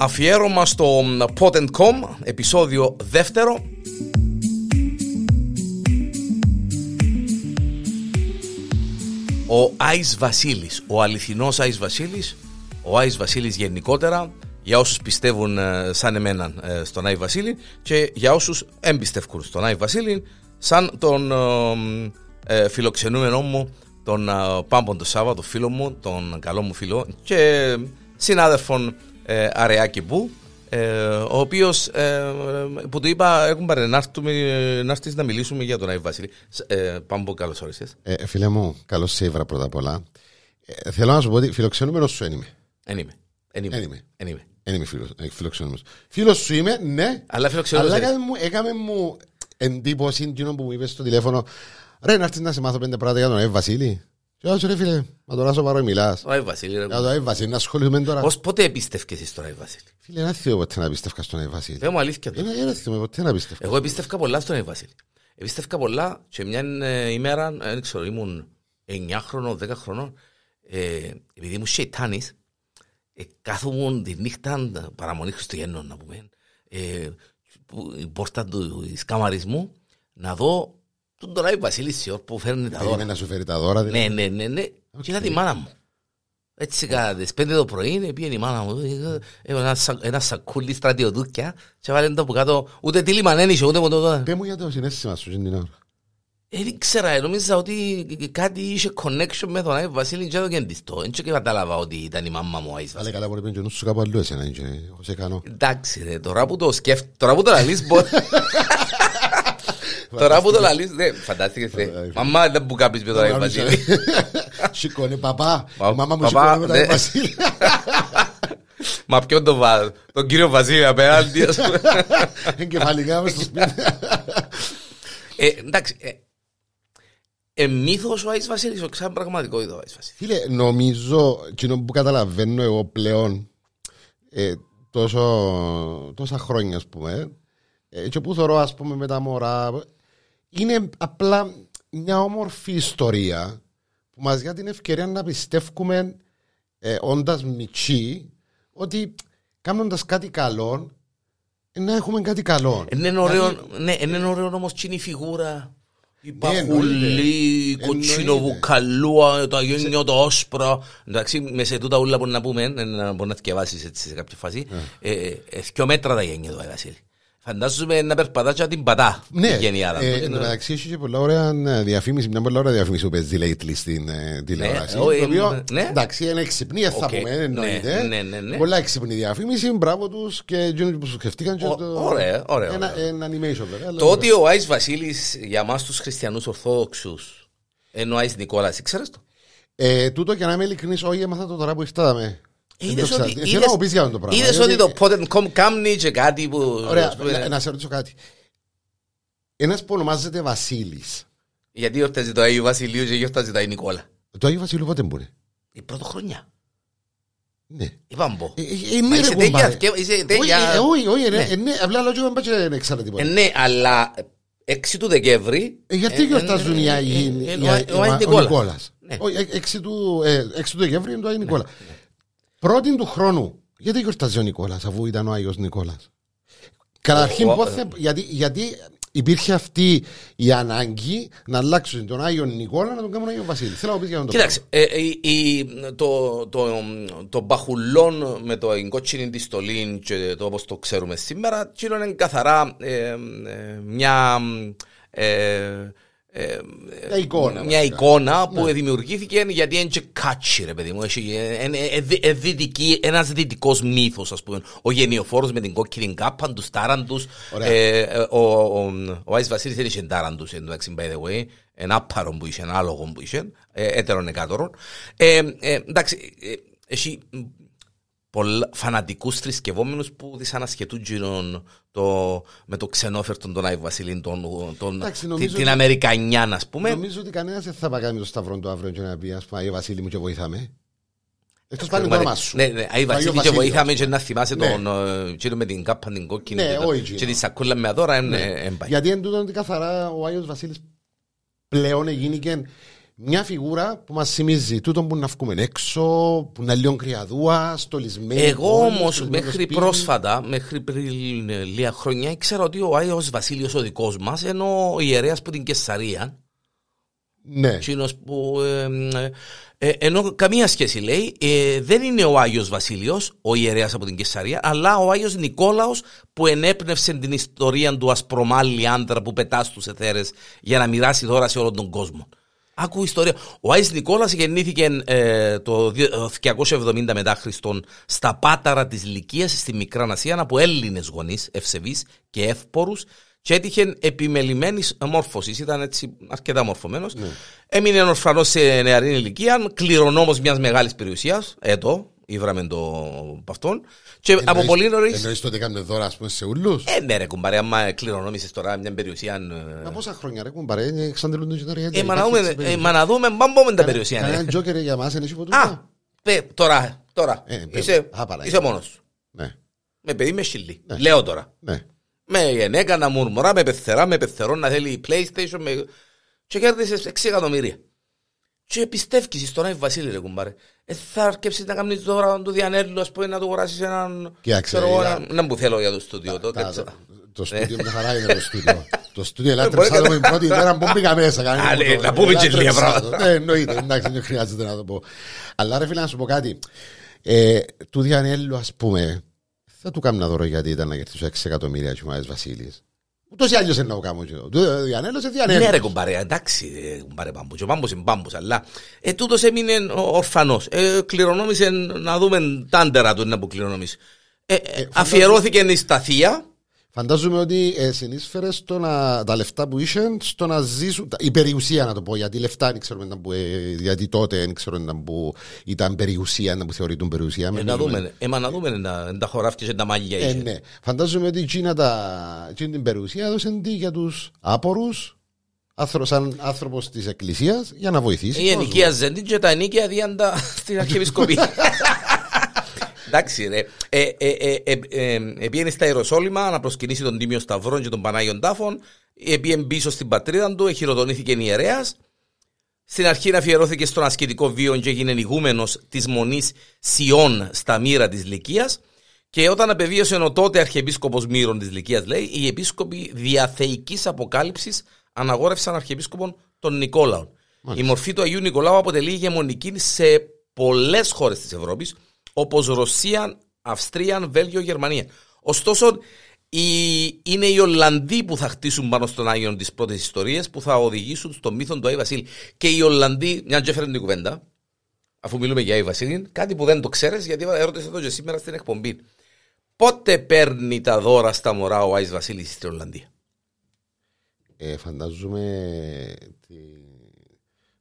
Αφιέρωμα στο Pot.com, επεισόδιο δεύτερο. Ο Άις Βασίλης, ο αληθινός Άις Βασίλης, ο Άις Βασίλης γενικότερα, για όσους πιστεύουν ε, σαν εμένα ε, στον Άι Βασίλη και για όσους εμπιστεύουν στον Άι Βασίλη σαν τον ε, ε, φιλοξενούμενό μου τον ε, Πάμπον το Σάββατο, φίλο μου, τον καλό μου φίλο και συνάδελφον ε, Αρεάκη Μπού ε, ο οποίος ε, που του είπα έχουν πάρει να έρθεις να μιλήσουμε για τον Άι Βασίλη. Ε, Πάμπο, καλώς όρισες. Ε, φίλε μου, καλώς σε ήβρα πρώτα απ' όλα. Ε, θέλω να σου πω ότι φιλοξενούμενος σου δεν είμαι. Δεν είμαι. Δεν είμαι. Δεν είμαι. Εν είμαι. Δεν είμαι φίλος, ε, φιλοξενούμενος. Φίλος σου είμαι, ναι. Αλλά φιλοξενούμενος Αλλά δεν έκαμε μου, έκαμε μου εντύπωση εκείνο που μου είπες στο τηλέφωνο. Ρε, να έρθεις να σε μάθω πέντε πράγματα για τον Άι Βασίλη. Και εγώ σου ρε φίλε, μα τώρα σοβαρό μιλάς. Ο Άι Βασίλη. ρε. Για τον Άι Βασίλη, να ασχοληθούμε τώρα. Πώς ποτέ εμπιστεύκεσαι στον Άι Βασίλη; Φίλε, δεν θέλω ποτέ να πίστευκα στον Άι Βασίλη. Δεν μου αλήθεια το. Δεν δεν θέλω ποτέ να πίστευκα. Εγώ εμπιστεύκα πολλά στον Άι Βασίλη. Εμπιστεύκα πολλά και μια ε, ημέρα, ε, δεν ξέρω, ήμουν 9 χρονών, 10 χρονών, ε, επειδή ήμουν σεϊτάνης, ε, κάθομουν τη νύχτα, παραμονή Χριστουγέννων να πούμε, ε, που- η πόρτα του της κάμαρης μου, να δω τον τον Άι Βασίλη σε ώρα που φέρνει τα Περίμενε δώρα. να σου φέρει τα δώρα. δηλαδή. Ναι, ναι, ναι, ναι. Και είδα τη μάνα μου. Έτσι κατά τις πέντε το πρωί πήγαινε η μάνα μου. ε, Ένα, σα- ένα σακούλι στρατιωτούκια και βάλε το από κάτω. Ούτε τι λιμανέν είχε, ούτε ποτέ. Πες μου για το συνέστημα σου την ώρα. Ε, δεν ξέρα, ε, νόμιζα ότι κάτι είχε connection με τον Άι Βασίλη και το κεντιστό. Δεν και κατάλαβα ότι ήταν η μάμα μου ο Άις Αλλά Βασίλης. καλά μπορεί να πέντε σου κάπου αλλού εσένα. είναι, Εγώ σε κάνω. Εντάξει ρε, τώρα που το σκέφτομαι, τώρα που το λαλείς μπο... Τώρα που το λαλείς, ναι, φαντάστηκες ρε. Μαμά δεν που κάπεις με τον Άι Βασίλη. Σηκώνει παπά. Μα- Η Μάμα μου παπά, σηκώνει με ναι. τα Βασίλη. Μα ποιον τον βάζω, τον κύριο Βασίλη απέναντι ας πούμε. Εγκεφαλικά μες στο σπίτι. Ε, εντάξει, ε, ε, μύθος ο Άις Βασίλης, ο ξαν πραγματικότητα ο Άις Βασίλης. Φίλε, νομίζω, εκείνο που καταλαβαίνω εγώ πλέον ε, τόσο, τόσα χρόνια, ας πούμε, ε, και που θεωρώ, ας πούμε, με τα μωρά, είναι απλά μια όμορφη ιστορία που μας δίνει την ευκαιρία να πιστεύουμε ε, όντας μητσί ότι κάνοντας κάτι καλό ε, να έχουμε κάτι καλό. Είναι ωραίο, ναι, είναι ωραίο όμως και είναι η φιγούρα. Η Ναι, εννοείται. παχουλή, η κοτσινοβουκαλούα, τα γένια, τα άσπρα. Εντάξει, με σε τούτα ούλα μπορεί να πούμε, ε, να μπορεί να θκιεβάσεις έτσι σε κάποια φάση. Ε, ε, ε, δυο μέτρα τα γένια του, ε, Βασίλη. Φαντάζομαι να περπατάς και να την πατά. Ναι, η γενιάδα. ε, του. εν τω μεταξύ έχει και πολλά ωραία ε, διαφήμιση, μια πολλά ωραία διαφήμιση που παίζει lately στην ε, τηλεόραση. ε, το ε, οποίο, ναι. εντάξει, είναι έξυπνη, δεν θα Οκ, πούμε, εννοείται. ναι, ναι, ναι, ναι. Πολλά έξυπνη διαφήμιση, μπράβο τους και εκείνοι που σου σκεφτήκαν. και Ω- το- ωραία, ωραία, Ένα, ωραία. ένα animation βέβαια. αλλά Το ότι ο Άις Βασίλης για μας τους χριστιανούς ορθόδοξους είναι ο Άις Νικόλας, ήξερες το; Ε, τούτο και να είμαι ειλικρινής, όχι έμαθα το τώρα που ήρθαμε. Δεν Είδες το ότι, ξέρω. Θέλω να μου πεις για αυτό το πράγμα. είδες ότι διότι- το Pot.com κάμνει και κάτι που... Ωραία, ας πούμε, να, να σε ρωτήσω κάτι. Ένας που ονομάζεται Βασίλης. Γιατί γιορτάζει το Άγιο Βασιλείο και γιορτάζει το Άγιο Νικόλα; Το Άγιο Βασίλειο πότε μπορεί; Η πρώτη χρονιά. Ναι. Είπαμε πω. Ε, ε, ε, Μα ναι, ρε, είσαι κουμπάρε. τέτοια, ευκαι- είσαι Όχι, τέτοια... ε, όχι, όχι, Ναι. ρε, ε, ναι, απλά λόγω δεν πάει και δεν ξέρω Ε, τίποτα. Ναι, αλλά 6 του Δεκέμβρη... Ε, γιατί ε, γιορτάζουν ε, οι ε, Άγιοι ε, οι ο- Άγιοι- ο Άγιος ο Νικόλας. Νικόλας; Ναι. Όχι, ε, 6 του ε, 6 του Δεκέμβρη είναι το Άγιο Νικόλα. Πρώτη του χρόνου, γιατί γιορτάζει ο Νικόλας αφού ήταν ο Άγιος Νικόλας; Καταρχήν, Ο- πώς θε- γιατί, γιατί υπήρχε αυτή η ανάγκη να αλλάξουν τον Άγιο Νικόλα να τον κάνουν Άγιο Βασίλη. Θέλω να μου πεις για να το Κοίταξε, ε, η- η- το, το, το μπαχουλόν με το κότσινη τη στολή και το όπως το ξέρουμε σήμερα, εκείνο είναι καθαρά ε, ε, μια, ε, ε, Μια εικόνα, μια βασικά. εικόνα που δημιουργήθηκε γιατί είναι και κάτσι ρε παιδί μου. Έχει, ε, είναι, ε, δι- ε, δυτική- ένας δυτικός μύθος ας πούμε. Ο γενιοφόρος με την κόκκινη κάπα, τους τάραντους. Ωραία. Ε, ε, ο, ο, ο Άις Βασίλης δεν είχε τάραντους εντάξει by the way. Ένα άπαρο που είχε, ένα άλογο που είχε. Ε, έτερον εκάτερον. Ε, ε, εντάξει, ε, έχει πολλά φανατικούς θρησκευόμενους που δυσανασχετούν γίνον το, με το ξενόφερτον τον Άι Βασίλη, τον, τον, Εντάξει, την, νομίζω την ότι- Αμερικανιά, ας πούμε. Νομίζω ότι κανένας δεν θα πάει κάνει το σταυρό του αύριο και να πει ας πούμε Άγιο Βασίλη μου και βοηθάμε. Εκτός πάλι το όνομα σου. Ναι, ναι, Άι Το Βασίλη και Βασίλειο, βοήθαμε ας και πούμε. να θυμάσαι Ναι. τον ε, κύριο με την κάπα την κόκκινη Ναι, και τα- όχι και εκείνο. τη σακούλα με αδώρα, εν- εν πάει. Γιατί εν τούτον ότι καθαρά ο Άγιος Βασίλης πλέον γίνηκε μια φιγούρα που μας θυμίζει τούτο που να βγούμε έξω, που να λίγο κρυαδούα, στολισμένη. Εγώ πόλη, όμως στολισμένο μέχρι σπίτι. πρόσφατα, μέχρι πριν ε, λίγα χρόνια, ήξερα ότι ο Άγιος Βασίλειος ο δικός μας, ενώ ο ιερέας που την Κεσαρία, Ναι. εκείνος που. ε, ε, ε, ενώ καμία σχέση λέει, ε, δεν είναι ο Άγιος Βασίλειος, ο ιερέας από την Κεσαρία, αλλά ο Άγιος Νικόλαος που ενέπνευσε την ιστορία του ασπρομάλη άντρα που πετά στους εθέρες για να μοιράσει δώρα σε όλον τον κόσμο. Άκου ιστορία. Ο Άης Νικόλας γεννήθηκε ε, το 270 μετά Χριστόν στα πάταρα της Λυκίας στη Μικρά Ασία από Έλληνες γονείς, ευσεβείς και εύπορους και έτυχε επιμελημένη μόρφωσης. Ήταν έτσι αρκετά μορφωμένος. Έμεινε ορφανός σε νεαρή ηλικία, κληρονόμος μιας μεγάλης περιουσίας. Έτο, ήβραμε το από αυτόν. Και από Εννοείς- πολύ νωρί. Εννοείς ότι έκανε δώρα, ας πούμε, σε ούλους; Ε, ναι, ρε κουμπάρε, άμα κληρονόμησες τώρα μια περιουσία. ε, Μα πόσα χρόνια ρε κουμπάρε, είναι εξαντλούν τον κοινωνία. Ε, μα να δούμε, ε, μα να δούμε, μπαμπούμε τα περιουσία. ναι. Κανένα τζόκερ για μας, είναι εσύ που Α, πε, τώρα, τώρα. Ε, πε, είσαι, α, παρά, είσαι ε. μόνος σου. Ναι, Με παιδί με σιλί. Ναι. Λέω τώρα. ναι. Με γενέκα να μουρμουρά, με πεθερά, με πεθερό να θέλει PlayStation. Με... Και κέρδισε 6 εκατομμύρια. Και πιστεύεις στον Άι Βασίλη, ρε κουμπάρε. Ε, θα αρκέψεις να κάνεις τώρα του Διανέλου, ας πούμε, να του αγοράσεις έναν... Κοίταξε, ξέρω εγώ, είδα- έναν- έναν που θέλω για το στούντιο. τότε, Τα- ξέρω. Το στούντιο μια χαρά είναι το στούντιο. Το στούντιο μπορεί ελάτρεψα να- το με πρώτη μέρα που μπήκα μέσα. κανένα Α, μου ναι, το- να πούμε και λίγα ελάτρεψα πράγματα. το. Ναι, εννοείται, εντάξει, δεν χρειάζεται να το πω. Αλλά ρε φίλε να σου πω κάτι. Ε, Του Διανέλου ας πούμε, θα του κάνω δώρο γιατί ήταν να κερδίσει 6 εκατομμύρια και ο Μάης Βασίλης. Ούτως ή άλλως είναι να το κάνω. και εγώ. Του Διανέλος είναι Διανέλος. Ναι ρε κουμπάρε, εντάξει ρε, κουμπάρε πάμπος, ο πάμπος είναι πάμπος, αλλά ε, τούτος έμεινε ο- ορφανός, ε, κληρονόμησε να δούμε τάντερα του να που κληρονόμησε. Ε, ε, αφιερώθηκε στα θεία, Φαντάζομαι ότι ε, συνείσφερε στο να, τα λεφτά που είχε στο να ζήσουν. τα- Η περιουσία να το πω, γιατί λεφτά δεν ξέρω ήταν που, ε, γιατί τότε δεν ξέρω ήταν που ήταν περιουσία, ήταν που θεωρείται περιουσία. ε, με να νόμιμο. δούμε, ε, μα να δούμε να τα χωράφια και τα μάγια Ε, είχε. ναι. Φαντάζομαι ότι εκείνα τα, εκείνη την περιουσία έδωσαν τι για τους άπορους, σαν άνθρωπος της Εκκλησίας, για να βοηθήσει. Η κόσμο. ενοικίαζε την και τα ενίκια διάντα στην Αρχιεπισκοπή. Εντάξει ρε. Ε, ε, ε, ε, ε, Επήγαινε στα Ιεροσόλυμα να προσκυνήσει τον Τίμιο Σταυρών και των Πανάγιων Τάφων. Επήγαινε πίσω στην πατρίδα του, εχειροτονήθηκε ιερέας. Στην αρχή αφιερώθηκε στον ασκητικό βίο και έγινε ηγούμενο της μονής Σιών στα μοίρα της Λυκίας. Και όταν απεβίωσε ο τότε Αρχιεπίσκοπος Μύρων της Λυκίας, λέει, οι επίσκοποι διαθεϊκής αποκάλυψης αναγόρευσαν Αρχιεπίσκοπον τον Νικόλαον. Η μορφή του Αγίου Νικολάου αποτελεί ηγεμονική σε πολλές χώρες της Ευρώπης, όπως Ρωσία, Αυστρία, Βέλγιο, Γερμανία. Ωστόσο, οι, είναι οι Ολλανδοί που θα χτίσουν πάνω στον Άγιο τις πρώτες ιστορίες που θα οδηγήσουν στο μύθο του Άι Βασίλη. Και οι Ολλανδοί, μια και έφεραν την κουβέντα, αφού μιλούμε για Άι Βασίλη, κάτι που δεν το ξέρεις, γιατί έρωτησε εδώ και σήμερα στην εκπομπή. Πότε παίρνει τα δώρα στα μωρά ο Άις Βασίλης στην Ολλανδία; Ε, φαντάζομαι. Τη...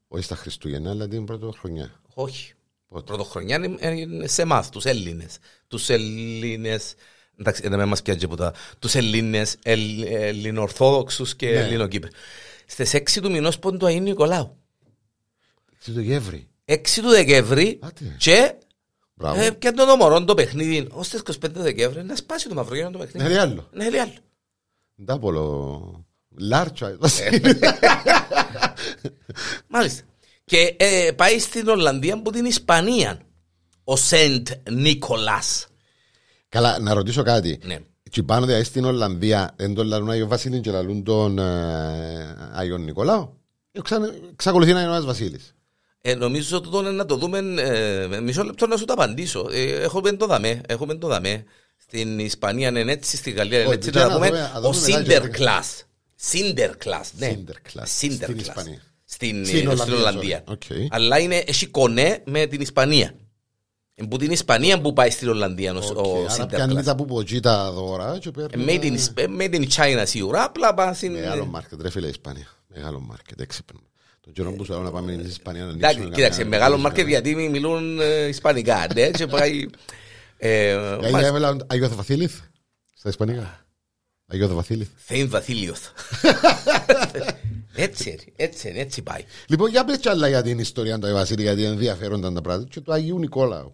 Όχι στα Χριστούγεννα, αλλά την πρώτη χρονιά. Όχι. Πότε; Πρωτοχρονιά είναι- είναι σε εμάς, τους Έλληνες. Τους Έλληνες. Εντάξει, δεν μας πιάνει τίποτα. Τους Έλληνες, Ελληνοορθόδοξου και Ναι. Ελληνοκύπρου. Στις 6 του μηνός που είναι το Αγίου Νικολάου. Τι το Γεύρη. 6 του Δεκέμβρη Άτε. και. Μπράβο. Ε, και το μωρό το παιχνίδι, ως τι 25 Δεκέμβρη, να σπάσει το μαυρογένιο το παιχνίδι. Ναι, ρε, άλλο. Ναι, λέει άλλο. Ντάπολο. Λάρτσα. Μάλιστα. Και ε, πάει στην Ολλανδία από την Ισπανία. Ο Σεντ Νίκολα. Καλά, να ρωτήσω κάτι. Ναι. Και πάνω δηλαδή στην Ολλανδία δεν τον λαλούν Άγιος Βασίλης και λαλούν τον ε, Άγιο Νικολάου. Ε, ξα- Εξακολουθεί να είναι ο Άγιος Βασίλης. Ε, νομίζω ότι να το δούμε ε, μισό λεπτό να σου το απαντήσω. Ε, έχουμε το δαμέ. Έχουμε το δαμέ. Στην Ισπανία είναι έτσι, στη Γαλλία είναι Όχι, έτσι. και Να να πούμε δούμε- να ο δούμε μετά και- Sinterklaas. Sinterklaas, ναι. Sinterklaas. Sinter Στην klaas. Ισπανία. Στην, Στην ε, στην Ολλανδία, Ολλανδία. sorry. Οκ. Αλλά είναι, έχει κονέ με την Ισπανία. Ε, Που την Ισπανία που πάει στην Ολλανδία ο, Οκ, ο Άρα Σίντερ πιάνει Κλάς. τα που ποτσί τα δώρα και παίρνει Ε, Made in, τα- Sp- made in China σίγουρα, απλά πάνε στην... Μεγάλο μάρκετ, ρε φίλε Ισπανία. Μεγάλο μάρκετ, έξυπνο. Τον καιρό που σου λέω να πάμε στην Ισπανία να Εντάξει, ανοίξουμε κοίταξε, καμιά- μεγάλο μάρκετ γιατί μη μιλούν ε, Ισπανικά, ναι, και πάει... ε, Δηλαδή, μάλιστα. έβαλα Αγιο Θεβαθήλιθ στα Ισπανικά. Αγιο Θεβαθήλιθ. Θεήν Βαθίλιος. έτσι, ρε, έτσι, είναι, έτσι πάει. Λοιπόν, για πες κι άλλα για την ιστορία του Αγίου Βασίλη, γιατί ενδιαφέρονταν τα πράγματα και του Αγίου Νικόλαου.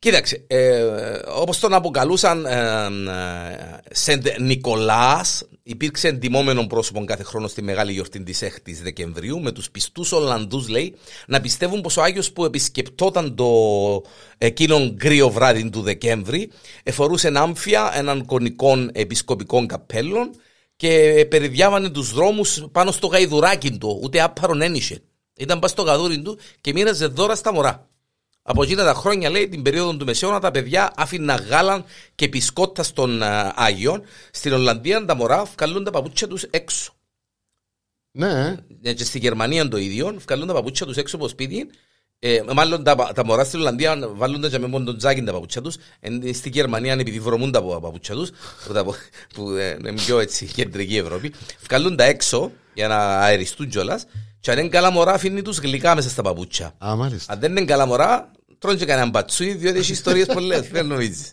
Κοίταξε, ε, όπως τον αποκαλούσαν ε, ε, Σεντ Νικολάς, υπήρξε εντυμόμενο πρόσωπο κάθε χρόνο στη μεγάλη γιορτή της 6η Δεκεμβρίου, με τους πιστούς Ολλανδούς, λέει, να πιστεύουν πως ο Άγιος που επισκεπτόταν το εκείνον γκρίο βράδυ του Δεκέμβρη, εφορούσε άμφια έναν κονικό επισκοπικών καπέλων και περιδιάβανε τους δρόμους πάνω στο γαϊδουράκι του, ούτε άπαρον ένισε. Ήταν πας στο γαδούρι του και μοίραζε δώρα στα μωρά. Από εκείνα τα χρόνια, λέει, την περίοδο του Μεσαίωνα, τα παιδιά άφηναν γάλαν και πισκότα στον uh, Άγιον. Στην Ολλανδία, τα μωρά βγάλουν τα παπούτσια τους έξω. Ναι. Ε, και στη Γερμανία το ίδιο, βγάλουν τα παπούτσια τους έξω από σπίτι. Ε, μάλλον τα, τα μωρά στην Ολλανδία βάλουν τα με τον τζάκι τα παπούτσια τους. Ε, στη Γερμανία επειδή βρωμούν τα παπούτσια τους, που, που ε, είναι πιο έτσι κεντρική Ευρώπη, βγάλουν τα έξω για να αεριστούν κιόλας. Και αν είναι καλά μωρά, αφήνει τους γλυκά μέσα στα παπούτσια. Α, μάλιστα. Αν δεν είναι καλά μωρά, τρώνε και κανέναν μπατσούι, διότι έχει ιστορίες πολλές. Δεν νομίζεις.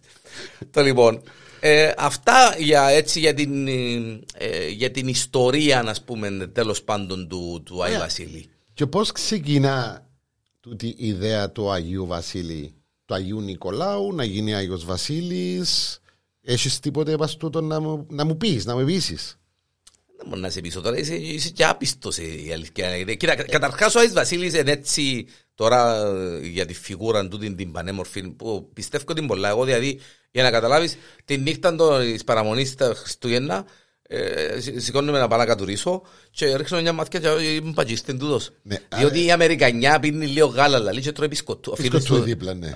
Το λοιπόν. Ε, αυτά για, έτσι, για, την, ε, για την ιστορία, ας πούμε, τέλος πάντων του, του Άι Βασίλη. Και πώς ξεκινά τούτη η ιδέα του Αγίου Βασίλη, του Αγίου Νικολάου, να γίνει Άγιος Βασίλης; Έχεις τίποτε επ' τούτο να μου, να μου πεις, να μου πείσει. Δεν μπορεί να σε πείσω τώρα, είσαι, είσαι και άπιστος η αλήθεια. Κοίτα, καταρχάς ο Άι Βασίλης είναι έτσι τώρα για τη φιγούρα του την, την πανέμορφη που πιστεύω ότι είναι πολλά. Εγώ δηλαδή για να καταλάβεις τη νύχτα της παραμονής στα Χριστούγεννα ε, σηκώνουμε να πάω να κατουρίσω και ρίχνω μια μάτια και είμαι πατζίστην τούτος. Ναι, Διότι η Αμερικανιά πίνει λίγο γάλα λαλί και τρώει πισκοτού. Πισκοτού δίπλα, ναι.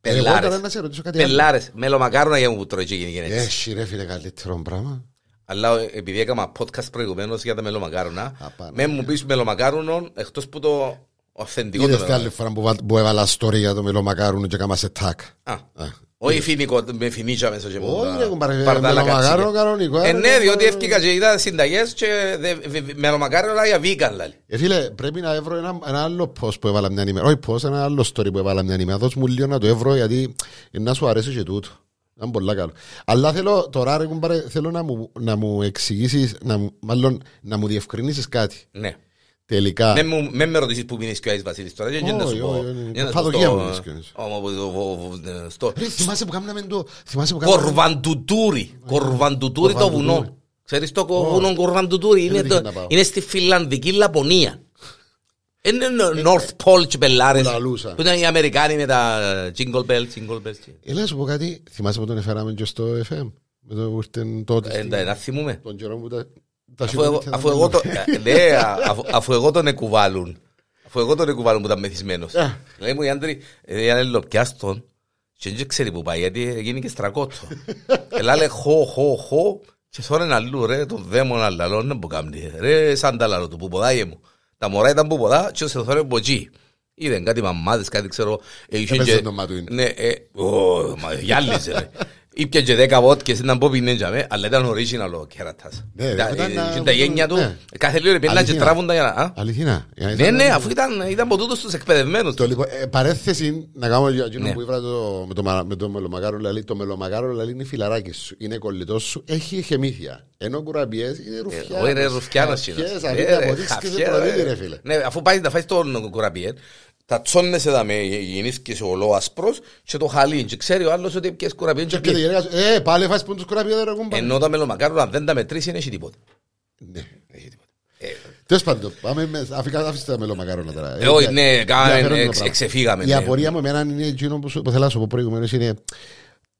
Πελάρες. Εγώ τώρα να σε ρωτήσω κάτι άλλο. Πελάρες. Μελομακάρονα για μου που τρώει και γίνει γενέτσι. Έχει ρε φίλε καλύτερο πράγμα. Αλλά επειδή έκανα podcast προηγουμένως για τα μελομακάρονα, Απάνω. με μου πεις μελομακάρονο εκτός που το αυθεντικό Είδες το την άλλη φορά που, βα- που έβαλα story για το μελομακάρουνο και κάμα σε τάκ. Α, Α. όχι φοινικό, με φινίτσα μέσα και μου Όχι, τα ρε, κουμπάρε, παρδάλα μελομακάρονα κατσίκια. κανονικό, Ε, ρε, ναι, κουμπάρε. διότι έφυγα και είδα συνταγές και δε- βε- βε- μελομακάρονα για vegan λάλη. Ε, φίλε, πρέπει να έβρω ένα, ένα άλλο post που έβαλα μια ημέρα. Όχι post, ένα άλλο story που έβαλα μια ημέρα. Δώσ' μου λίγο να το έβρω γιατί ε, να σου αρέσει και τούτο. Είναι πολύ καλό. Αλλά θέλω τώρα, ρε, κουμπάρε, θέλω να μου, να μου εξηγήσεις, να, μου- μάλλον να μου διευκρινίσεις κάτι. Ναι. Τελικά. Με μου- με με ρωτήσεις που πίνεις και ο Άις Βασίλης τώρα. και να σου Όχι, πω. όχι, όχι. για να σου Παθογία πω μου στο- λες κι όμως. Ω, που- το- βο- βο- στο- Ρε, θυμάσαι που κάναμε το... Θυμάσαι που κάναμε... Κορβαντουτούρι. Κορβαντουτούρι το Κορβαντουτούρι. βουνό. Ξέρεις το κο- βουνό Κορβαντουτούρι; Είναι, Δεν το- είχε να πάω. είναι στη Φιλανδική Λαπωνία. Είναι North Pole και Μπελάρες. Που λαλούσα. Που ήταν οι Αμερικάνοι με τα Jingle Bells, Jingle Bells. Έλα να σου πω κάτι. Θυμάσαι που τον έφεραμε και στο FM. Με το που ήρθαν τότε. Ε, στην- Να θυμούμε. Τον καιρό που τα... τα Αφού εγώ- σηκώθηκε Αφού τα εγώ το- μέλη. ε, ναι, α- αφού- αφού εγώ τον εκουβάλουν. Αφού εγώ τον εκουβάλουν που ήταν μεθυσμένος. Ε. Λέει μου η άντρη, ε, αν είναι πιάστον, και δεν ξέρει που πάει, γιατί γίνει και στρακότο. Ελά λέει χω, χω, χω, και θόρεν αλλού ρε, τον δαίμονα λαλό, δεν που κάνει. Ρε, σαν τα λαλό του, που ποδάγε μου. Τα μωρά ήταν που ποδά, και σε θόρεν ποτζί. Είδαν κάτι μαμάδες, κάτι ξέρω. ε, είχε Έπαιζε και- το μάτουιν. Ναι, ε, ω, μα γυάλιζε ρε. Ήπια και δέκα βότκες, ήταν πω πίνε τζαμέ, αλλά ήταν original ο κέρατας. Ναι, Τα- ήταν ε, να- είχε Τα γένια του, ναι. κάθε λίγο πήγαιναν και Αληθινά. τράβουν τα για να... α. Αληθινά. Για να Ναι, ήταν- ναι, αφού ήταν, ήταν από τούτος τους εκπαιδευμένους. Το λοιπόν, ε, παρέθεση να κάνω για εκείνο Ναι. που είπα το, με, το, μα- με το μελομακάρο λαλί. Το μελομακάρο λαλί είναι φιλαράκι σου, είναι κολλητό σου, έχει χεμήθεια. Ενώ κουραμπιές είναι ρουφιάνος. Εγώ είναι ρουφιάνος Χαφιές, κοινός. αφήνει Ε, ρε, αποδείξεις και σε χαφιές, προδίδει, ρε. ρε φίλε. Ναι, αφού πάει να φάει τον κουραμπιέν, τα τσόνεσαι εδώ με γεννήσκες ο λόασπρος και το χαλίν και ξέρει ο άλλος ότι πιες κουραμπιέν και Και έρχεται η πιες. γυναίκα σου, ε, πάλι φας πόντους κουραμπιές, ρε κουμπά. Ενώ τα μελομακάρονα αν δεν τα μετρήσει δεν έχει τίποτα. Ναι. Έχει τίποτα. Ε, Τέλος πάντων, πάμε με, αφήκα- αφήστε τα μελομακάρονα τώρα. Ε, όχι, για- ναι, κάμε, ενδιαφέρον το εξ- πράγμα. εξεφύγαμε, Η ναι. απορία μου εμένα είναι εκείνο που, σου- που θέλω να σου πω προηγουμένως είναι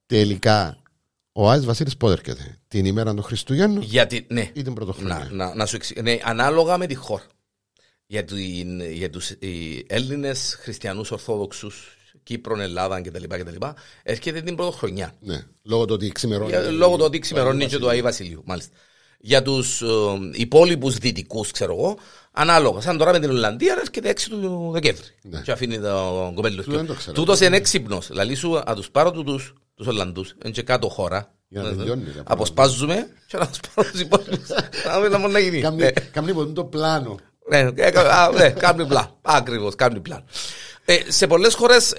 τελικά ο Άης Βασίλης πότε έρχεται; Την ημέρα των Χριστουγέννων Γιατί, ναι. ή την Να, πρωτοχρονιά; να, να σου εξηγήσω. Ναι, ανάλογα με τη χώρα. Για, την, για τους οι Έλληνες χριστιανούς Ορθόδοξους, Κύπρον, Ελλάδα κτλ. κτλ. έρχεται την πρωτοχρονιά. Ναι, λόγω του ότι ξημερώνει. Για, λόγω του ότι ξημερώνει και του Αγίου Βασιλείου. Μάλιστα. Για τους ε, υπόλοιπους δυτικούς, ξέρω εγώ, ανάλογα. Σαν τώρα με την Ολλανδία έρχεται 6 του Δεκέμβρη. Ναι. Και αφήνει το κοπέλος. Του δεν το ξέρω. Τούτος είναι έξυπνος. Δηλαδή σου να τους πάρω του τους Ολλανδούς. Είναι και κάτω χώρα. Για να τελειώνει, ρε, Αποσπάζουμε και να τους πάρω τους υπόλοιπους. Να δούμε να μπορεί να γίνει. Κάμνει Ναι. κάμνει ποτέ το πλάνο. Ναι, ε, κα- α, ναι, κάνει πλάν. Ακριβώς, κάνει πλάν. Ε, σε πολλές χώρες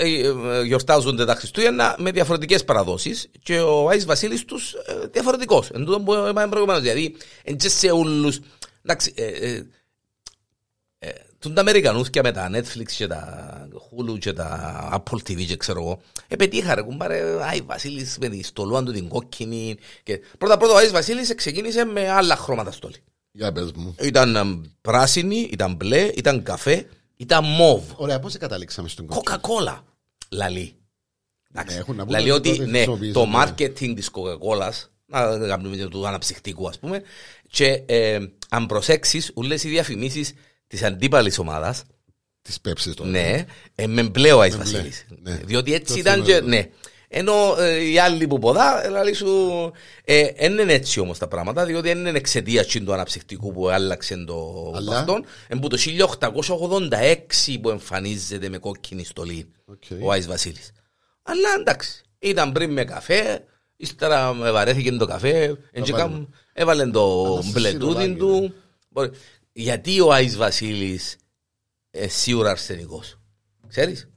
γιορτάζονται τα Χριστούγεννα με διαφορετικές παραδόσεις και ο Άι Βασίλης τους ε, διαφορετικός. Εν τούτο που είπαμε προηγουμένως. Δηλαδή, εν και σε όλου. Εντάξει, ε, ε, ε, Τον τα Αμερικανούθια με τα Netflix και τα Hulu και τα Apple TV και ξέρω εγώ. Επετύχα ρε κουμπάρε, Άι Βασίλης με τη στολούαν του την κόκκινη. Και... Πρώτα πρώτα ο Άις Βασίλης ξεκίνησε με άλλα χρώματα στολή. Για πες μου. Ήταν ε, πράσινη, ήταν μπλε, ήταν καφέ, ήταν μόβ. Ωραία, πώς καταλήξαμε στον κόκκινο; Coca-Cola. Λαλή. Εντάξει. Ναι, έχουν να πούν Λαλή ότι ότι τότε ναι, χρησιμοποιήσαν, το ναι. marketing της Coca-Cola να κάνουμε του αναψυχτικού ας πούμε και ε, αν προσέξεις ούλες οι διαφημίσεις της αντίπαλης ομάδας Τις πέψεις τώρα. ναι, ε, με μπλε ο Άις Με μπλε, Βασίλης ναι. διότι έτσι Το ήταν θυμάμαι. και ναι ενώ ε, οι άλλοι που ποδά, λέει σου, ε, δεν είναι έτσι όμως τα πράγματα, διότι δεν είναι εξαιτία τσιν του αναψυχτικού που άλλαξε το Αλλά; αυτόν. Εν που το 1886 που εμφανίζεται με κόκκινη στολή Οκ. ο Άις Βασίλης. Αλλά εντάξει, ήταν πριν με καφέ, ύστερα με βαρέθηκε το καφέ, εν και βάλε. κάμ- έβαλε το Αλλά σε μπλετούδιν συνολάκι, του. Μπορεί- Γιατί ο Άις Βασίλης ε, σίγουρα αρσενικός. Ξέρεις;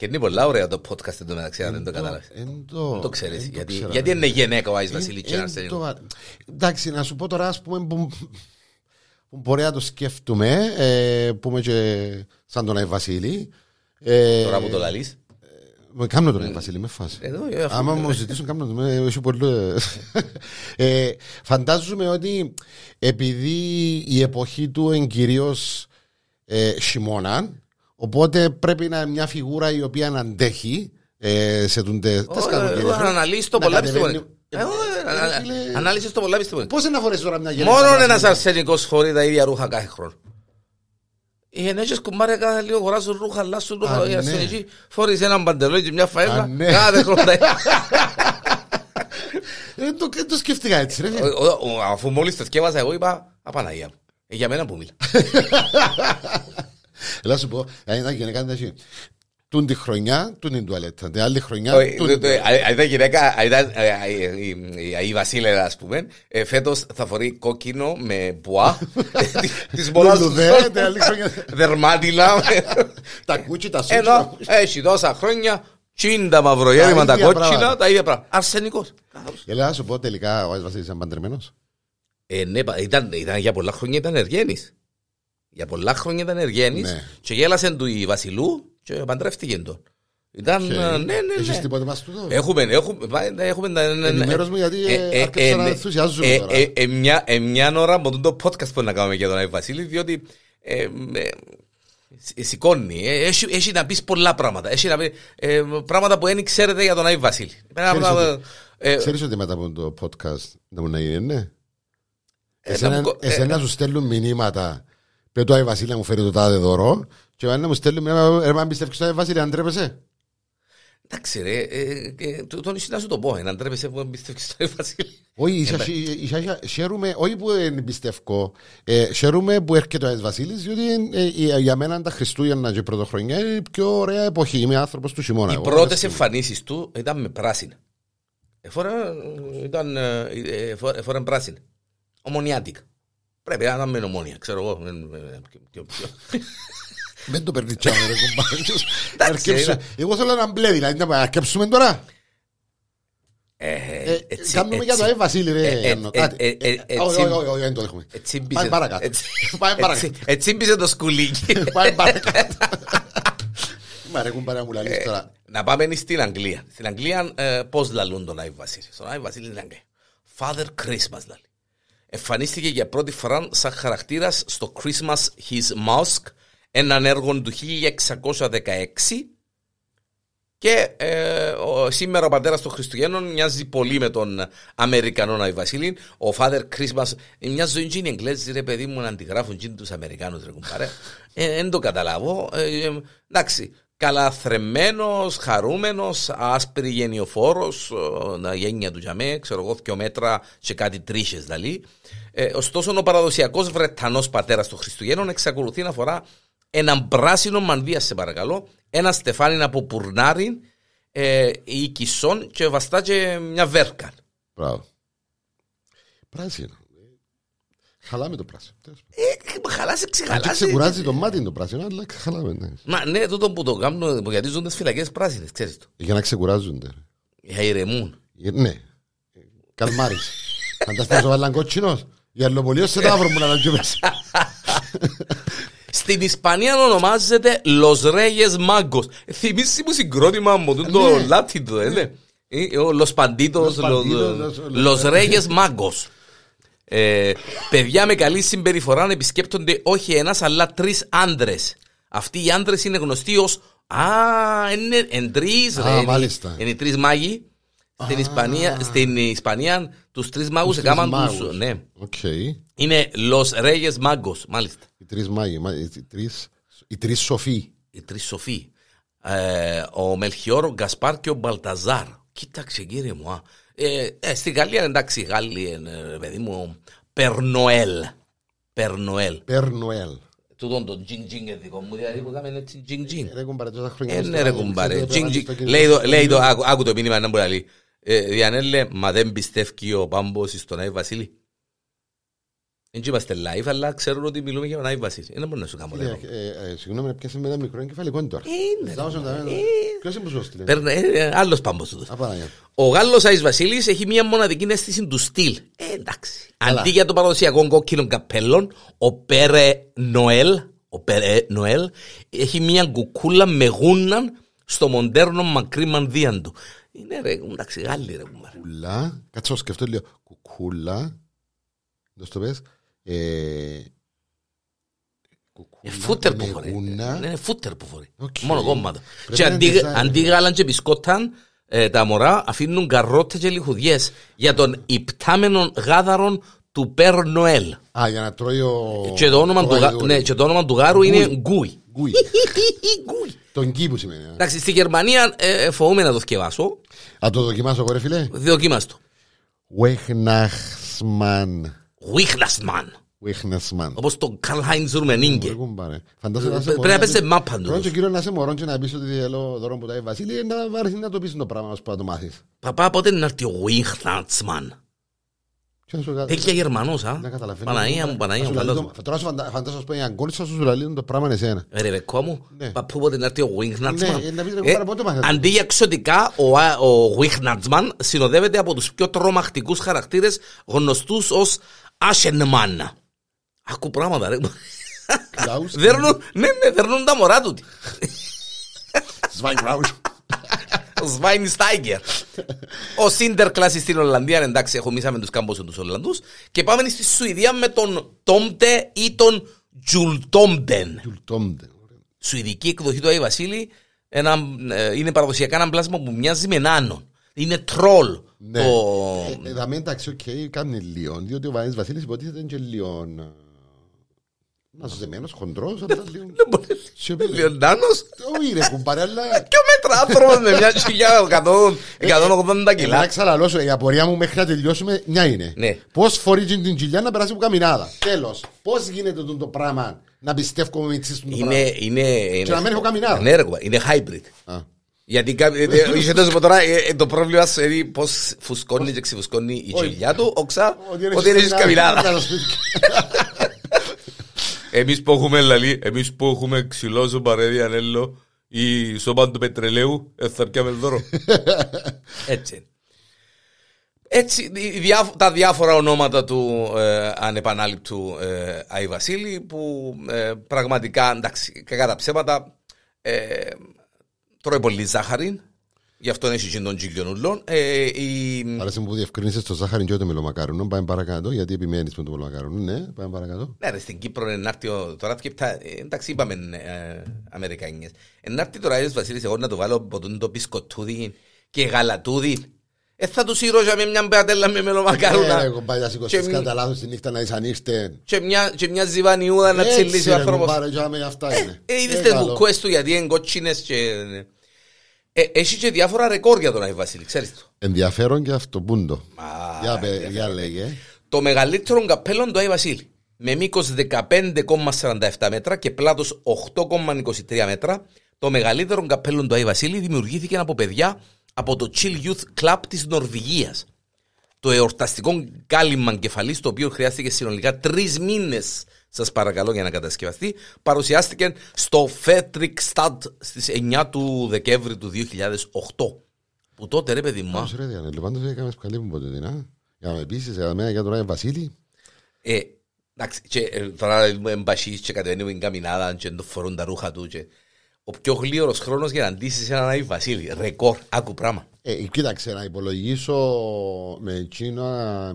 Και είναι πολλά ωραία το podcast εντωμεταξύ, αν δεν το κατάλαβες. Εν το, Δεν το ξέρεις. εν το Γιατί, ξέρω. γιατί είναι γυναίκα ο Άις Εν- Βασίλης και εν είναι αρσενικός. το- Εντάξει, να σου πω τώρα, ας πούμε, που, που μπορεί να το σκέφτομαι, ε, που είμαι και σαν τον Άι Βασίλη. Ε, Τώρα που το λαλείς. με Κάμνω τον Άι Βασίλη, με φάση. Εδώ, ε, αφού- Άμα μου ζητήσουν κάμνω τον, ε, έχει πολύ... ε, φαντάζομαι ότι επειδή η εποχή του είναι κυρίως ε, χειμώνα, οπότε πρέπει να είναι μια φιγούρα η οποία να αντέχει ε, σε τούντε τις Ω, καλοκαιρίες. ε, Αναλύσεις το Να πολλά κατεβαίνει- πιστεύω. Ε, ω, ε, Ε, ανα- φίλε, Ανάλυσες το πολλά πιστεύω. Πώς είναι να φορέσεις τώρα μια γυναίκα Μόνο πράσινη; ένας αρσενικός φορεί τα ίδια ρούχα κάθε χρόνο. Οι ενέργειες κουμπάρε κάθε λίγο χωράζουν ρούχα, αλλάσουν Α, ρούχα. Οι ναι. αρσενικοί φορείς έναν παντελόνι και μια Α, φαέλα ναι. κάθε χρόνο. Δεν το, δεν το σκέφτηκα έτσι ρε φίλε. Ο- ο- ο- Αφού μόλις το σκέφασα εγώ είπα Απαναγία μου. Ε, Για μένα που μιλά. Έλα σου πω, αν ήταν γυναίκα δεν έχει. Τούν τη χρονιά, τούν την τουαλέτα. Την άλλη χρονιά, Όχι, τούν το- την το- τουαλέτα. αν ήταν γυναίκα, αν ήταν ε, ε, η- η- η Βασίλερα ας πούμε, ε, φέτος θα φορεί κόκκινο με πουά της μόνας του Λουλουδέ, την άλλη χρονιά. δερμάτινα. Τα κούτσι, τα Ενώ σούτσια. έχει τόσα χρόνια τσίντα μαυρογέρημα Τα τα ίδια κότσινα, πράγματα. τα ίδια πράγματα. Αρσενικός. Έλα να σου πω τελικά ο Άις Βασίλης ήταν παντρεμένος. Ε, ναι, πα- ήταν, ήταν, για πολλά χρόνια ήταν εργένης. Για πολλά χρόνια ήταν εργένης Ναι. και γέλασε του η Βασιλού και παντρεύτηκε τον. Ήταν, Και ε, ναι, ναι, Έχεις ναι. τίποτε μας τούτο; Έχουμε, έχουμε, πά- έχουμε, τα- ναι, ναι. Ενημέρωσ μου γιατί Ε, ε, άρχισα ε, να ναι. ενθουσιάζομαι Ε, τώρα. ε, ε, μια- ε, Μια ώρα από το podcast που να κάνουμε για τον Άι Βασίλη, διότι ε, ε, σ- σηκώνει. Ε, Έχει, έχει να πεις πολλά πράγματα. Έχει να πει ε, πράγματα που δεν ξέρετε για τον Άι Βασίλη. Ένα Ξέρεις πράγμα, ότι- ε, Ξέρεις ότι μετά από το podcast να μου να είναι, ναι; ε, Εσένα, να μου κο- ε, εσένα σου στέλνουν μηνύματα. Πε το Άι Βασίλη να μου φέρει το τάδε δώρο. Και να μου στέλνουν μηνύματα. Ρε, μα πιστεύεις στο Άι Βασίλη, αν τρέπεσαι. Εντάξει ρε, ε, ε, το- τον ίσως να σου το πω, να ντρέπεσαι που εμπιστεύεις στον Άι Βασίλη. Όχι, ίσα- ίσα- ίσα- χαίρομαι, όχι που δεν πιστεύω, ε, χαίρομαι που έρχεται ο Άις Βασίλης, διότι ε, ε, για μένα τα Χριστούγεννα και η Πρωτοχρονιά είναι η πιο ωραία εποχή. Είμαι άνθρωπος του χειμώνα. Οι εγώ. πρώτες εμφανίσεις του ήταν με πράσινα. Εφόρα, ήταν, ε, ε, εφόρα- εφόρα πράσινα. Ομονιάτικα. Πρέπει να ήταν με ομόνια, ξέρω εγώ. Ε, ε, πιο- πιο- πιο- Δεν το περνιτσάμε ρε κουμπάρε. Εντάξει, Αρκέψε- είναι- Εγώ θέλω να μπλε, δηλαδή να αρκέψουμε τώρα. Ε, Ε, έτσι- Κάνουμε για το έτσι- Άι Βασίλη ε, ρε. ε, Εννο, ε, κάτι. ε, ε, Ε, έτσι- Όχι, όχι, όχι, δεν το έχουμε. έτσι Πάμε μπήσε- παρακάτω. έτσι- Πάμε παρακάτω. έτσι- Έτσι μπήσε το σκουλίκι. Πάμε παρακάτω. Μα ρε κουμπάρε μου λαλείς τώρα. Να πάμε στην Αγγλία. Στην Αγγλία ε, πώς λαλούν τον Άι Βασίλη. Στον Άι Βασίλη στην Αγγλία. Father Christmas λαλεί. Εμφανίστηκε για πρώτη φορά σαν χαρακτήρας στο Christmas His Mask, έναν έργο του 1616 και ε, ο, σήμερα ο πατέρας των Χριστουγέννων μοιάζει πολύ με τον Αμερικανό Άι Βασίλη. Ο Father Christmas, μια ζωή είναι οι Εγγλέζοι ρε παιδί μου να αντιγράφουν και τους Αμερικάνους ρε κουμπάρε. Ε, Δεν το καταλάβω. Ε, ε, εντάξει, καλαθρεμένος, χαρούμενος, άσπρη γενιοφόρος, ε, να γένια του για μέ, ξέρω εγώ, δυο μέτρα και κάτι τρίχες δηλαδή. Ε, ωστόσο, ο παραδοσιακός Βρετανός πατέρας των Χριστουγέννων εξακολουθεί να φορά έναν πράσινο μανδύα, σε παρακαλώ, ένα στεφάνι από πουρνάρι ε, ή κισόν και βαστά και μια βέρκα. Μπράβο. Πράσινο. Χαλάμε το πράσινο. Ε, χαλάσει, Αν και ξεχαλάσει. ξεκουράζει το μάτι το πράσινο, αλλά χαλάμε. ναι. Μα ναι, τούτο που το κάνουν, που γιατί ζουν τις φυλακές πράσινες, ξέρεις το. Για να ξεκουράζονται. Για ηρεμούν. Ε, Ναι. Καλμάρις. Φανταστείς ο Βαλαν κότσινος. Για αλλοπολίο σε τάβρο μου να λαγγεί μέσα. Στην Ισπανία ονομάζεται Los Reyes Magos. Ε, Θυμίσει μου συγκρότημα μου το Ναι. λάτιτο, ε, ναι. Ε, ο Los Panditos, Los Banditos, Los- Los Reyes Magos. Ε, παιδιά με καλή συμπεριφορά επισκέπτονται όχι ένας αλλά τρεις άντρες. Αυτοί οι άντρες είναι γνωστοί ως. Α, είναι εν τρεις, Α, ρε, μάλιστα. Είναι οι τρεις μάγοι. Στην Ισπανία, στην Ισπανία τους τρεις μάγους Τους τρεις έκαναν μάγους. του. Ναι. Οκ. Είναι Los Reyes Magos, μάλιστα. Οι τρεις μάγοι, μα- οι τρεις, οι τρεις σοφοί. Οι τρεις σοφοί. Ε, ο Μελχιόρ, ο Γκασπάρ και ο Μπαλταζάρ. Κοίταξε κύριε μου. α. Ε, ε, στη Γαλλία εντάξει, οι Γάλλοι, ε, παιδί μου, Περνοέλ. Περνοέλ. Περ Νοέλ. Τούτον το τζινγκ τζινγκ είναι δικό μου, δηλαδή που κάνουμε έτσι τζινγκ τζινγκ. Ρε κουμπάρε τόσα χρόνια. Ε, μες ναι στο ρε ράδιο, κουμπάρε. ξέρετε, Τζινγκ πρέπει να τζινγκ. στο Λέει το- κινητό. Λέει το, άκου άκου το μήνυμα να μπορεί να λέει. Ε, Διανέλε, μα δεν πιστεύει ο Πάμπος στον Άι Βασίλη. Δεν είμαστε live, αλλά ξέρουν ότι μιλούμε για τον Άι Βασίλη. Δεν μπορεί να σου κάνω Ε, λέω. ε, ε, Συγγνώμη, πιάσε με ένα μικρό εγκεφαλικό τώρα. Είναι, Ζητάω σε τα- Ε. Ποιος είναι που σου έστειλε. Παίρνε- ε, ε, Άλλος Πάμπος τούτος. Απαναγιά. Ο Γάλλος Άις Βασίλης έχει μια μοναδική αίσθηση του στυλ. Ε, εντάξει. Καλά. Αντί για το παραδοσιακό κόκκινο καπέλον, ο Πέρε Νοέλ, ο Πέρε Νοέλ, έχει μια κουκούλα με γούναν στο μοντέρνο μακρύ μανδύαν του. Είναι ρε, εντάξει, Γάλλοι ρε κουμπάρε. Κουκούλα. Κάτσε να σκεφτώ λίγο. Κουκούλα. Δώσ' το πες. Ε, Ε, κουκούλα φούτερ με που φορεί. γούνα. Είναι φούτερ που φορεί. Οκ. Μόνο κόμματα. Πρέπει Και να αντί, είναι design. αντί γάλαν και μπισκόταν, ε, τα μωρά αφήνουν καρότες και λιχουδιές για τον υπτάμενον γάδαρον του Πέρ Νοέλ. Α, για να τρώει ο... Και το όνομα, ο του, γα- γαϊδούρι. ναι, και το όνομα του γάρου είναι Γκούι. Γκούι. Γκούι. Τον γκί που σημαίνει. α. Εντάξει, στη Γερμανία ε, ε, φοβούμαι να το θυκευάσω. Α, το δοκιμάσω εγώ ρε φίλε. Δοκίμαστο. Βέχναχσμαν. Βίχνασμαν. Βέχνασμαν. Όπως το Καρλ Χάινς Ρουμενίγκε. Ρε κουμπάρε. Φαντάζομαι να είσαι Πρέπει μωρός να να πέσει πεις- μάπα του. Πρώτον και κύριος να είσαι μωρός και να πεις ότι θέλω δώρο που τα έχει Βασίλη ε, να βαρεθεί να το πεις το πράγμα σου που να το μάθεις. Παπά, πότε να έρθει ο Βίχνασμαν. Και να σου κα- Τέτοια Γερμανός, α. να καταλαβαίνω. Παναγία μου, Παναγία μου, Να σου λέει φαντάζομαι. το- Τώρα σου φαντα- φαντάζομαι να σου πει αγκόνι σου σου λέει το πράγμα είναι εσένα. Ε, Ρε βεκό μου, Ναι. παππού πότε να έρθει ο Βίχνασμαν. Ναι, ε, να πεις, ρε, κουμπάρε, πότε μάθατε. Αντί για εξωτικά, ο, α- ο Βίχνασμαν συνοδεύεται από τους πιο τρομακτικούς χαρακτήρες γνωστούς ως Άσενμαν. Ακού πράγματα, ρε. Κλάους. Δέρνουν, ναι, ναι, δέρνουν τα μωρά του. Σβάινγκράους. Ο Σβάιν Στάιγκερ. Ο Σίντερ κλάση στην Ολλανδία, εντάξει, έχω μίσαμε τους κάμπους τους Ολλανδούς. Και πάμε στη Σουηδία με τον Τόμτε ή τον Τζουλτόμντεν. Γιουλτόμντε. Σουηδική εκδοχή του Άι Βασίλη ένα, ε, είναι παραδοσιακά ένα πλάσμα που μοιάζει με νάνο. Είναι τρόλ. Ναι. Το... Ε, Δαμε εντάξει, οκ, κάνει λίγο, διότι ο Βανής Βασίλης υποτίθεται είναι και λίγο ε, μαζεμένος, χοντρός, αλλά λίγο... Δεν μπορεί Σιωπηλός. Λίγο νάνος. Όχι ρε κουμπάρε, αλλά... Ποιο μέτρα άνθρωπος με μια χιλιά 180 Να κιλά. ξαλαλώσω, η απορία μου μέχρι να τελειώσουμε μια είναι. Ναι. Πώς φορεί την κοιλιά να περάσει από καμινάδα. Τέλος. Πώς γίνεται τούτο το πράγμα να πιστεύω με τσίς το Είναι, πράγμα. είναι, είναι, να μην έχω καμινάδα. Ναι, ρε, κουμπά, είναι hybrid. Α. Γιατί κάποιοι- ε, είχε τόσο από τώρα ε, ε, το πρόβλημα σου είναι πως φουσκώνεις και ξεφουσκώνει η Όχι. κοιλιά του, όξα, Ότι ότι είναι έχεις καμιλάδα. Κάτω σπίτι. Εμείς που έχουμε λαλή, εμείς που έχουμε ξυλό ζομπαρέδι ανέλο ή σώπαν του πετρελαίου, ε, θα πιάμε δώρο. Έτσι. είναι. Έτσι, οι διάφο- τα διάφορα ονόματα του ε, ανεπανάληπτου ε, Άι Βασίλη που ε, πραγματικά, εντάξει, κακά τα ψέματα, ε, τρώει πολύ ζάχαρη, γι' αυτό έχει και τον τζιγκιονούλων. Ε, η, Άρεσε μου που διευκρίνησες το ζάχαρη και το μελομακάρουνο. Πάμε παρακάτω, γιατί επιμένεις με το μελομακάρουνο. Ναι, πάμε παρακάτω. Ναι, ρε, στην Κύπρο είναι έρθει ο- τώρα και πτά, ε, εντάξει είπαμε ε, Αμερικανίες. Είναι έρθει τώρα ο Βασίλης εγώ να το βάλω από τον το πισκοτούδι και γαλατούδι. Ε, θα τους σύρω για με μια μπεατέλα με Ε, ρε, μελομακάρουνα κομπάρε, να Και σηκωστείς μ- κατά λάθος τη νύχτα να εισανήρθε. και μια, και μια ζιβανιούδα να τσιλίσει Έτσι ο ρε άνθρωπος. κουμπάρε, για με αυτά είναι. Ε, είδες Ε, τις καλό. μπουκουές του γιατί είναι κότσινες και... Ε, έχει και διάφορα ρεκόρ για τον Άι Βασίλη, ξέρεις το. Ενδιαφέρον και αυτό πούντο. Α, Για, πε- για λέγε. Το μεγαλύτερο καπέλο του Άι Βασίλη. Με μήκος 15,47 μέτρα και πλάτος 8,23 μέτρα, το μεγαλύτερο καπέλο του Άι Βασίλη δημιουργήθηκε από παιδιά από το Chill Youth Club της Νορβηγίας. Το εορταστικό κάλυμμα κεφαλή, το οποίο χρειάστηκε συνολικά τρεις μήνες, σας παρακαλώ, για να κατασκευαστεί, παρουσιάστηκε στο Fredrikstad στις 9 του Δεκέμβρη του 2008. Που τότε, ρε παιδί μου, α, Πώς ρε Διανέλη, πάντως έκαμε καλή μου ποτέ την, α. Για να με πείσεις, για μένα για τον Άγιο Βασίλη. Ε, Εντάξει, και ε, τώρα εμπασίς και κατεβαίνει την καμινάδα και το φορούν τα ρούχα του και ο πιο γλύωρος χρόνος για να ντύσεις έναν Άι Βασίλη. Ρεκόρ, άκου πράγμα. Ε, κοίταξε να υπολογίσω με εκείνο,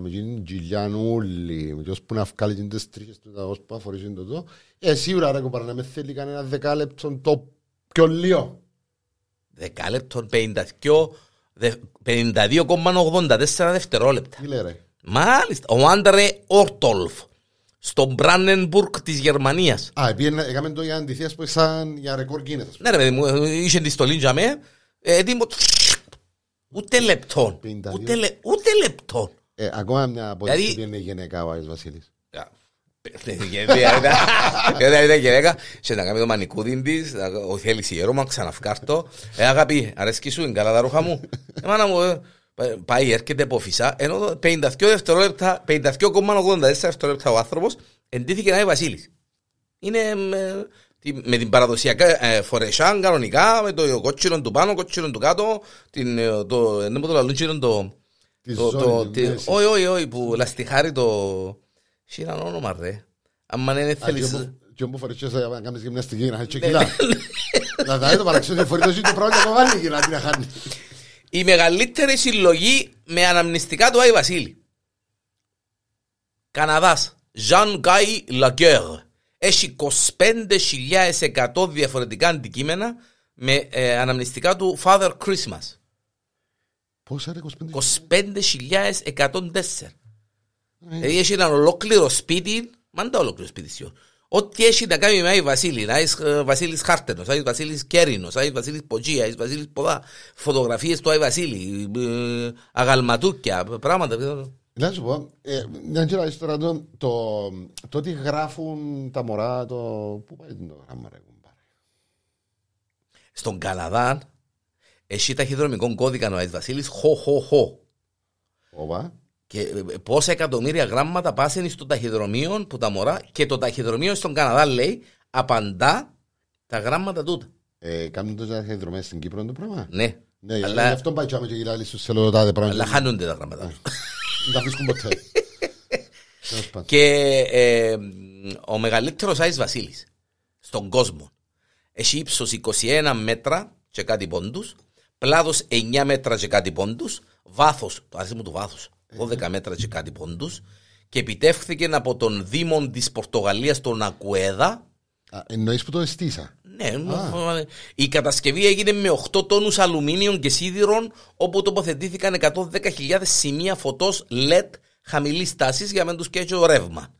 με εκείνη Τζιλιανούλη, με τους που να βγάλει και τις τρίχες του, τα που αφορήσει το το. Ε, σίγουρα ρε κουπάρα, να με θέλει κανένα δεκάλεπτο το πιο λίγο. Δεκάλεπτον 52 δε- 52,84 δευτερόλεπτα. Τι λέει ρε; Μάλιστα. Ο Άντρε Όρτολφ στο Μπράνενμπουργκ της Γερμανίας. Α, πήγαινε, έκαμε το για αντιθέας που σαν για ρεκόρ Guinness. ας πούμε. Ναι ρε παιδί μου, ε, είχε τη στολή για με, έτοιμο, ούτε λεπτόν, 52. ούτε, λε- ούτε λεπτόν. Ε, ακόμα μια απόδειξη Δηλαδή- ότι είναι γενικά ο Άης Βασίλης. Όταν ήταν γυναίκα και να κάνει το μανικούδι της, να- ο θέλεις ιέρωμα, ξαναυκάρτω. Ε, αγάπη, αρέσκει σου, είναι καλά τα ρούχα μου. Ε, μάνα μου, ε, πα- πάει, έρχεται από φυσά, ενώ το 52 δευτερόλεπτα, 52,84 δευτερόλεπτα ο άνθρωπος, εντύθηκε να είναι Βασίλης. Είναι με, τη- με την παραδοσιακά ε, φορεσάν κανονικά, με το κότσινο του πάνω, κότσινο του κάτω, την, ε, το, ενώ μου το λαλούτσινο το, Τη το, ζώνη το, του τι- μέση. όχι, όχι, όχι, που λαστιχάρει το... Έχει έναν όνομα ρε. Αν δεν Α, θέλεις... και όπου- Και όπου φορές και να κάνεις γυμναστική να έχει κιλά. Να τα δει το παραξιώσει, φορεί το ζήτο πράγμα και βάλει κιλά, τι να χάνει. Η μεγαλύτερη συλλογή με αναμνηστικά του Άι Βασίλη. Καναδάς. Jean Guy Laguerre. Έχει 25.100 διαφορετικά αντικείμενα με ε, αναμνηστικά του Father Christmas. Πόσα ρε, 25. 25.104. Δηλαδή έχει ένα ολόκληρο σπίτι, μάντα ολόκληρο σπίτι σιώ. Ό,τι έχει να κάνει με Άι Βασίλης, Άι Βασίλης Χάρτενος, Άι Βασίλης Κέρινος, Άι Βασίλης Ποτζή, Άι Βασίλης Ποδά, φωτογραφίες του Άι Βασίλη, ε, αγαλματούκια, πράγματα. Να σου πω, ε, να ξέρω τώρα το, το, το ότι γράφουν τα μωρά, το... Πού πάει το γράμμα ρε κουμπάρε; Στον Καναδά έχει ταχυδρομικό κώδικα ο Άι Βασίλης, χω χω χω. Ωπα. Και ε, πόσα εκατομμύρια γράμματα πάσουν στο ταχυδρομείο που τα μωρά και το ταχυδρομείο στον Καναδά λέει απαντά τα γράμματα τούτα. Ε, κάνουν τόσα διαδρομές στην Κύπρο το πράγμα; Ναι. Ναι, αλλά... αλλά, γι' αυτό πάει και άμα και γυράλει στους σελοδοτάδε αλλά πράγματα. χάνονται τα γράμματα. Δεν τα βρίσκουν ποτέ. Τέλος πάντων. Και ε, ο μεγαλύτερος Άις Βασίλης στον κόσμο έχει ύψος 21 μέτρα και κάτι πόντους, πλάτο 9 μέτρα και κάτι πόντους, βάθος, το άρεσε μου το βάθο, 12 μέτρα και κάτι πόντους, και επιτεύχθηκε από τον Δήμον της Πορτογαλίας, τον Ακουέδα. Α, Εννοείς που το εστίσα. Ναι, η κατασκευή έγινε με 8 τόνους αλουμίνιων και σίδηρων, όπου τοποθετήθηκαν 110.000 σημεία φωτός LED χαμηλής τάσης για να μην τους καίει το ρεύμα.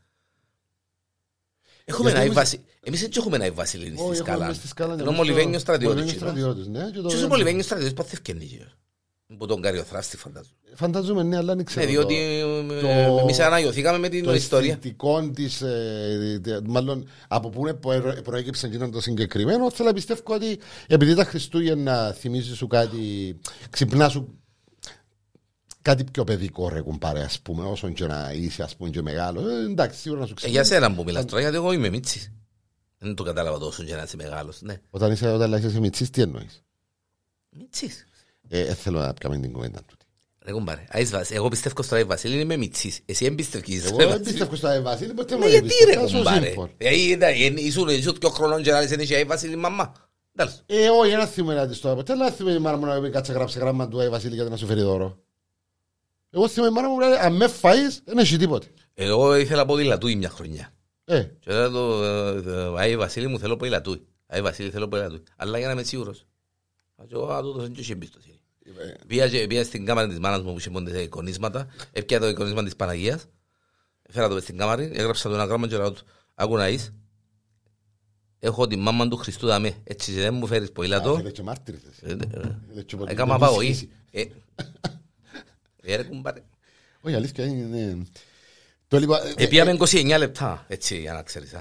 Έχουμε Γιατί ένα εμείς- Βασίλη. Εμείς έτσι έχουμε ένα Βασίλη στη Όχι, έχουμε σκάλα. μες στη σκάλα. Ενώ εμείς Μολυβένιος το- στρατιώτης. Μολυβένιος είναι. στρατιώτης, ναι. και το- Ποιος ο Μολυβένιος στρατιώτης παθεύκαινε. Που τον καριοθράστη φαντάζομαι. Φαντάζομαι ναι, αλλά δεν Ναι, ξέρω. διότι το- ε, εμείς αναγιωθήκαμε με την το ιστορία. αισθητικό της. μάλλον από πού είναι που προέκυψε εκείνο το συγκεκριμένο, θέλω να πιστεύω ότι επειδή τα Χριστούγεννα θυμίζει σου κάτι, ξυπνά σου κάτι πιο παιδικό ρε κουμπάρε ας πούμε όσον και να είσαι ας πούμε και μεγάλο ε, εντάξει σίγουρα να σου Ε, ξυπνά Για σένα που μιλάς τώρα, γιατί εγώ είμαι μίτσης. Δεν το κατάλαβα τόσο για να είσαι μεγάλος. Ναι, όταν είσαι όταν είσαι μητσής τι εννοείς; Μίτσης. Ε, ε, θέλω να πιάμε την κουβέντα του Ρε κουμπάρε, Άις Βασ- εγώ πιστεύω στο Άι Βασίλη είμαι μιτσής. Εσύ εμπιστευκείς. εγώ ρε δεν Βασίλη; πιστεύω στο Άι Βασίλη ποτέ μου Ναι, δεν γιατί πιστεύω, ρε θα σου κουμπάρε. σύμφωνο. Δηλαδή, είδα, ε, ήσουν ήσουν πιο χρονών και να λες, «Δεν είχε Άι Βασίλη μαμά. Τέλος. Ε, όχι, ένα θυμό να της το ποτέ δεν θυμώ η μάνα μου να πει κάτσε γράψε γράμμα του Άι Βασίλη γιατί να σου φέρει δώρο εγώ θυμώ η μάνα μου που λέει αν με φαείς δεν έχει τίποτε Εγώ ήθελα ποδηλατούι μια χρονιά. ε, Και τώρα το ε, ε, Άι Βασίλη μου θέλω ποδηλατούι. Άι Βασίλη θέλω ποδηλατούι. Αλλά για να είμαι σίγουρος. Α, και Εγώ α, τούτος δεν είχε εμπιστοσύνη. Πήγα, και- πήγα στην κάμαρα της μάνας μου που είχε πόντε εικονίσματα, έπια το εικονίσμα της Παναγίας, έφερα το μες στην κάμαρη, έγραψα το ένα γράμμα και λέω του, άκου να είσαι, έχω τη μάμα του Χριστού δαμέ, έτσι και δεν μου φέρεις ποδήλατο, Θέλει και μάρτυρες εσύ. Ε, ε, Θέλει και ποτέ έκαμα δεν απαγωγή. ισχύσει. Ε, ε, ρε κουμπάρε. Όχι, αλήθεια είναι. ναι. Το λοιπόν. ε, Ε, πήγαμε 29 λεπτά, έτσι για να ξέρεις.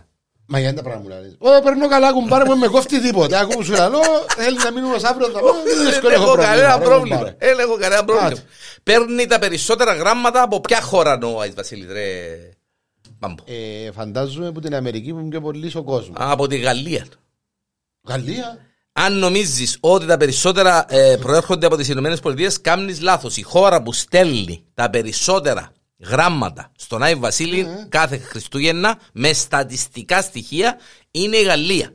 Α. Μα για τα πράγματα μου λέει. Ω, περνώ καλά, κουμπάρε μου, με κόφτει τίποτα. Ακού που σου λέω, θέλεις να μείνουμε ως αύριο, θα πω, δεν Δεν δύσκολο έχω έχω κανένα ρε, πρόβλημα. κουμπάρε. Δεν έχω κανένα πρόβλημα. Άτε. Παίρνει τα περισσότερα γράμματα από ποια χώρα ο Άις Βασίλης, ρε. Μπάμπο. Ε, Φαντάζομαι που την Αμερική που είναι πιο πολύ ο κόσμο. Από τη Γαλλία. Γαλλία; Αν νομίζεις ότι τα περισσότερα ε, προέρχονται από τις Ηνωμένες Πολιτείες, κάνεις λάθος. Η χώρα που στέλνει τα περισσότερα γράμματα στον Άι Βασίλη κάθε Χριστούγεννα με στατιστικά στοιχεία είναι η Γαλλία.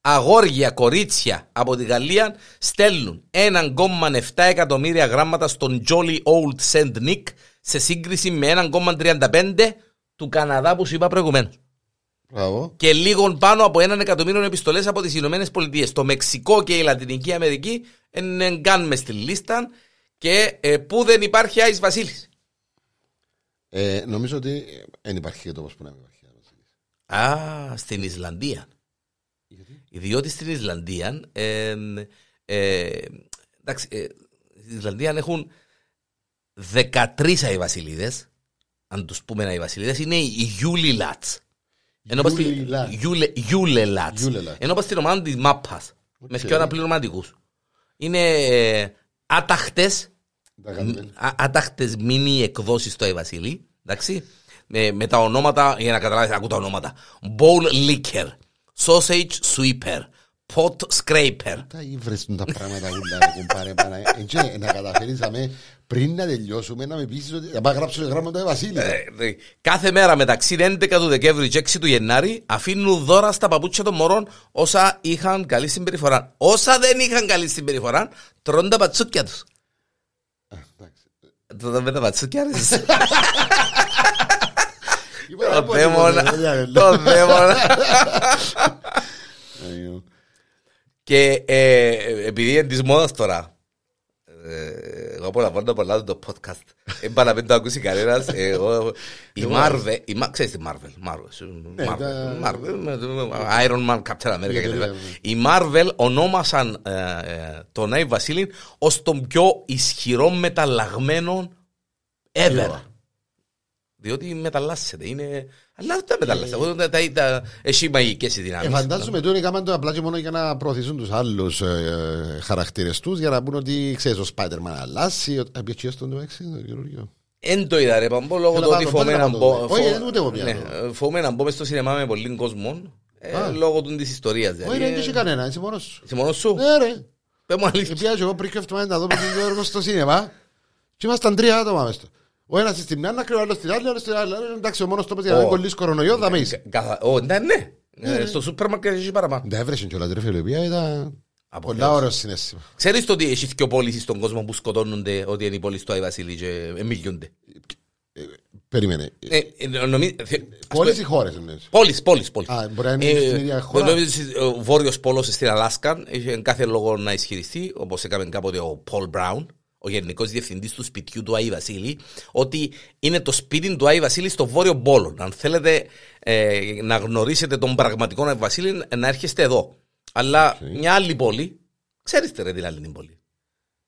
Αγόρια, κορίτσια από τη Γαλλία στέλνουν 1,7 εκατομμύρια γράμματα στον Jolly Old Saint Nick σε σύγκριση με 1,35 του Καναδά που σου είπα προηγουμένως. Μπράβο. Και λίγο πάνω από έναν εκατομμύριο επιστολές από τις Ηνωμένες Πολιτείες. Το Μεξικό και η Λατινική Αμερική είναι καν μες στη λίστα και ε, που δεν υπάρχει Άις Βασίλης. Ε, νομίζω ότι δεν υπάρχει και τόπος που να μην υπάρχει. Α, στην Ισλανδία. Διότι στην Ισλανδία. Ε, ε, εντάξει, ε, στην Ισλανδία έχουν 13 Αϊβασιλίδε. Αν τους πούμε Αϊβασιλίδε, είναι οι Γιούλιλατ. Ενώ πας στη- Γιούλιλατς. Γιούλε- Γιούλελατς. Γιούλελατς. Ενώ πας στην ομάδα της μάπας. Με Οκ. πιο αναπληρωματικούς. Είναι ε, άταχτες Τα κάνουμε. α- άταχτες μίνι εκδόσεις στο Αϊβασίλη. Εντάξει. Με, με τα ονόματα, για να καταλάβετε, ακού τα ονόματα. Bowl Licker, sausage sweeper, pot scraper. Τα ήβρες τα πράγματα ούλα ρε κουμπάρε πάνω. Έτσι να καταφέρεις αμέ πριν να τελειώσουμε να με πείσεις ότι θα πάω να γράψω γράμμα το Βασίλη. Ε, ε, Κάθε μέρα μεταξύ 11 του Δεκέμβρη και 6 του Γενάρη αφήνουν δώρα στα παπούτσια των μωρών όσα είχαν καλή συμπεριφορά. Όσα δεν είχαν καλή συμπεριφορά, τρώνε τα πατσούκια τους. Εντάξει. Τότε με τα πατσούκια ρε. Είπα, να Το πω δαίμονα. τίποτα, παιδιά, ρε. Το δαίμονα. Αγίου. Και ε, επειδή είναι της μόδας τώρα, ε, εγώ απολαμβάνω πολλά το podcast. Δεν πάω να μην το ακούσει κανένας. ε, Εγώ, η Marvel, η Μα- ξέρεις τη Marvel, Marvel, Ναι, Marvel, τα- Marvel, με το- Iron Man, Captain America Ναι, κτλ. ναι, ναι. Η Marvel ονόμασαν ε, ε, τον Άι Βασίλη ως τον πιο ισχυρό μεταλλαγμένο ever. Ποιο; Διότι μεταλλάσσεται, είναι... Αλλά δεν τα μεταλλάσσεται, εγώ τα- τα- τα- έχει μαγικές οι Ε, δυνάμεις. φαντάζομαι τώρα έκαναν το απλά και μόνο για να προωθήσουν τους άλλους ε, χαρακτήρες τους για να πούν ότι ξέρεις ο Spider-Man αλλάσει. ο- Ε, ποιος τον το έξι, το καινούργιο. Εν το είδα ρε Παμπό, λόγω Θέλω του να ότι πάω, φοβούμαι πότε να να μπω... το δω. Όχι, φο- δεν ούτε εγώ πια ναι, το. Φοβούμαι να μπω μες στο σινεμά με πολλοί κόσμο, ε, Α. λόγω του της ιστορίας. δηλαδή. Όχι, δεν έχει κανένα, είσαι μόνος σου. Είσαι μόνος σου, Ναι ρε. πες μου αλήθεια. Και πιάζω εγώ πριν και εβδομάδα να δω με τον Γιώργο στο σίνεμα και ήμασταν τρία άτομα μες του. Ο ένας στην μια άκρη, ο άλλος στην άλλη, ο άλλος στην άλλη. Λέω, Εντάξει, ο μόνος τόπος για να μην Ω. κολλήσει κορονοϊό, θα με είσαι. Καθα- Ω, ναι, ναι. Ε, Στο σούπερ μάρκετ έχει παραπάνω. Δεν έβρεσαν κιόλας ρε φίλε, η οποία ήταν Από πολλά Θεός. ωραίο συνέστημα. Ξέρεις το ότι έχει και πώληση στον κόσμο που σκοτώνονται ότι είναι η πόλη του Άι Βασίλη και εμιλιούνται; Περίμενε. Ε, ε, νομι- θε- ας Όλες πούμε- οι χώρες εννοείς; Πόλεις, πόλεις, πόλεις. Α, μπορεί να είναι στην ίδια χώρα. νομίζω ότι Ο Βόρειος Πόλος στην Αλάσκα έχει κάθε λόγο να ισχυριστεί, όπως έκαμε κάποτε ο Πολ Μπράουν, ο γενικός διευθυντής του σπιτιού του Άι Βασίλη, ότι είναι το σπίτι του Άι Βασίλη στο Βόρειο Πόλο. Αν θέλετε ε, να γνωρίσετε τον πραγματικό Άι Βασίλη, να έρχεστε εδώ. Αλλά μια άλλη πόλη, ξέρεις ρε την άλλη την πόλη.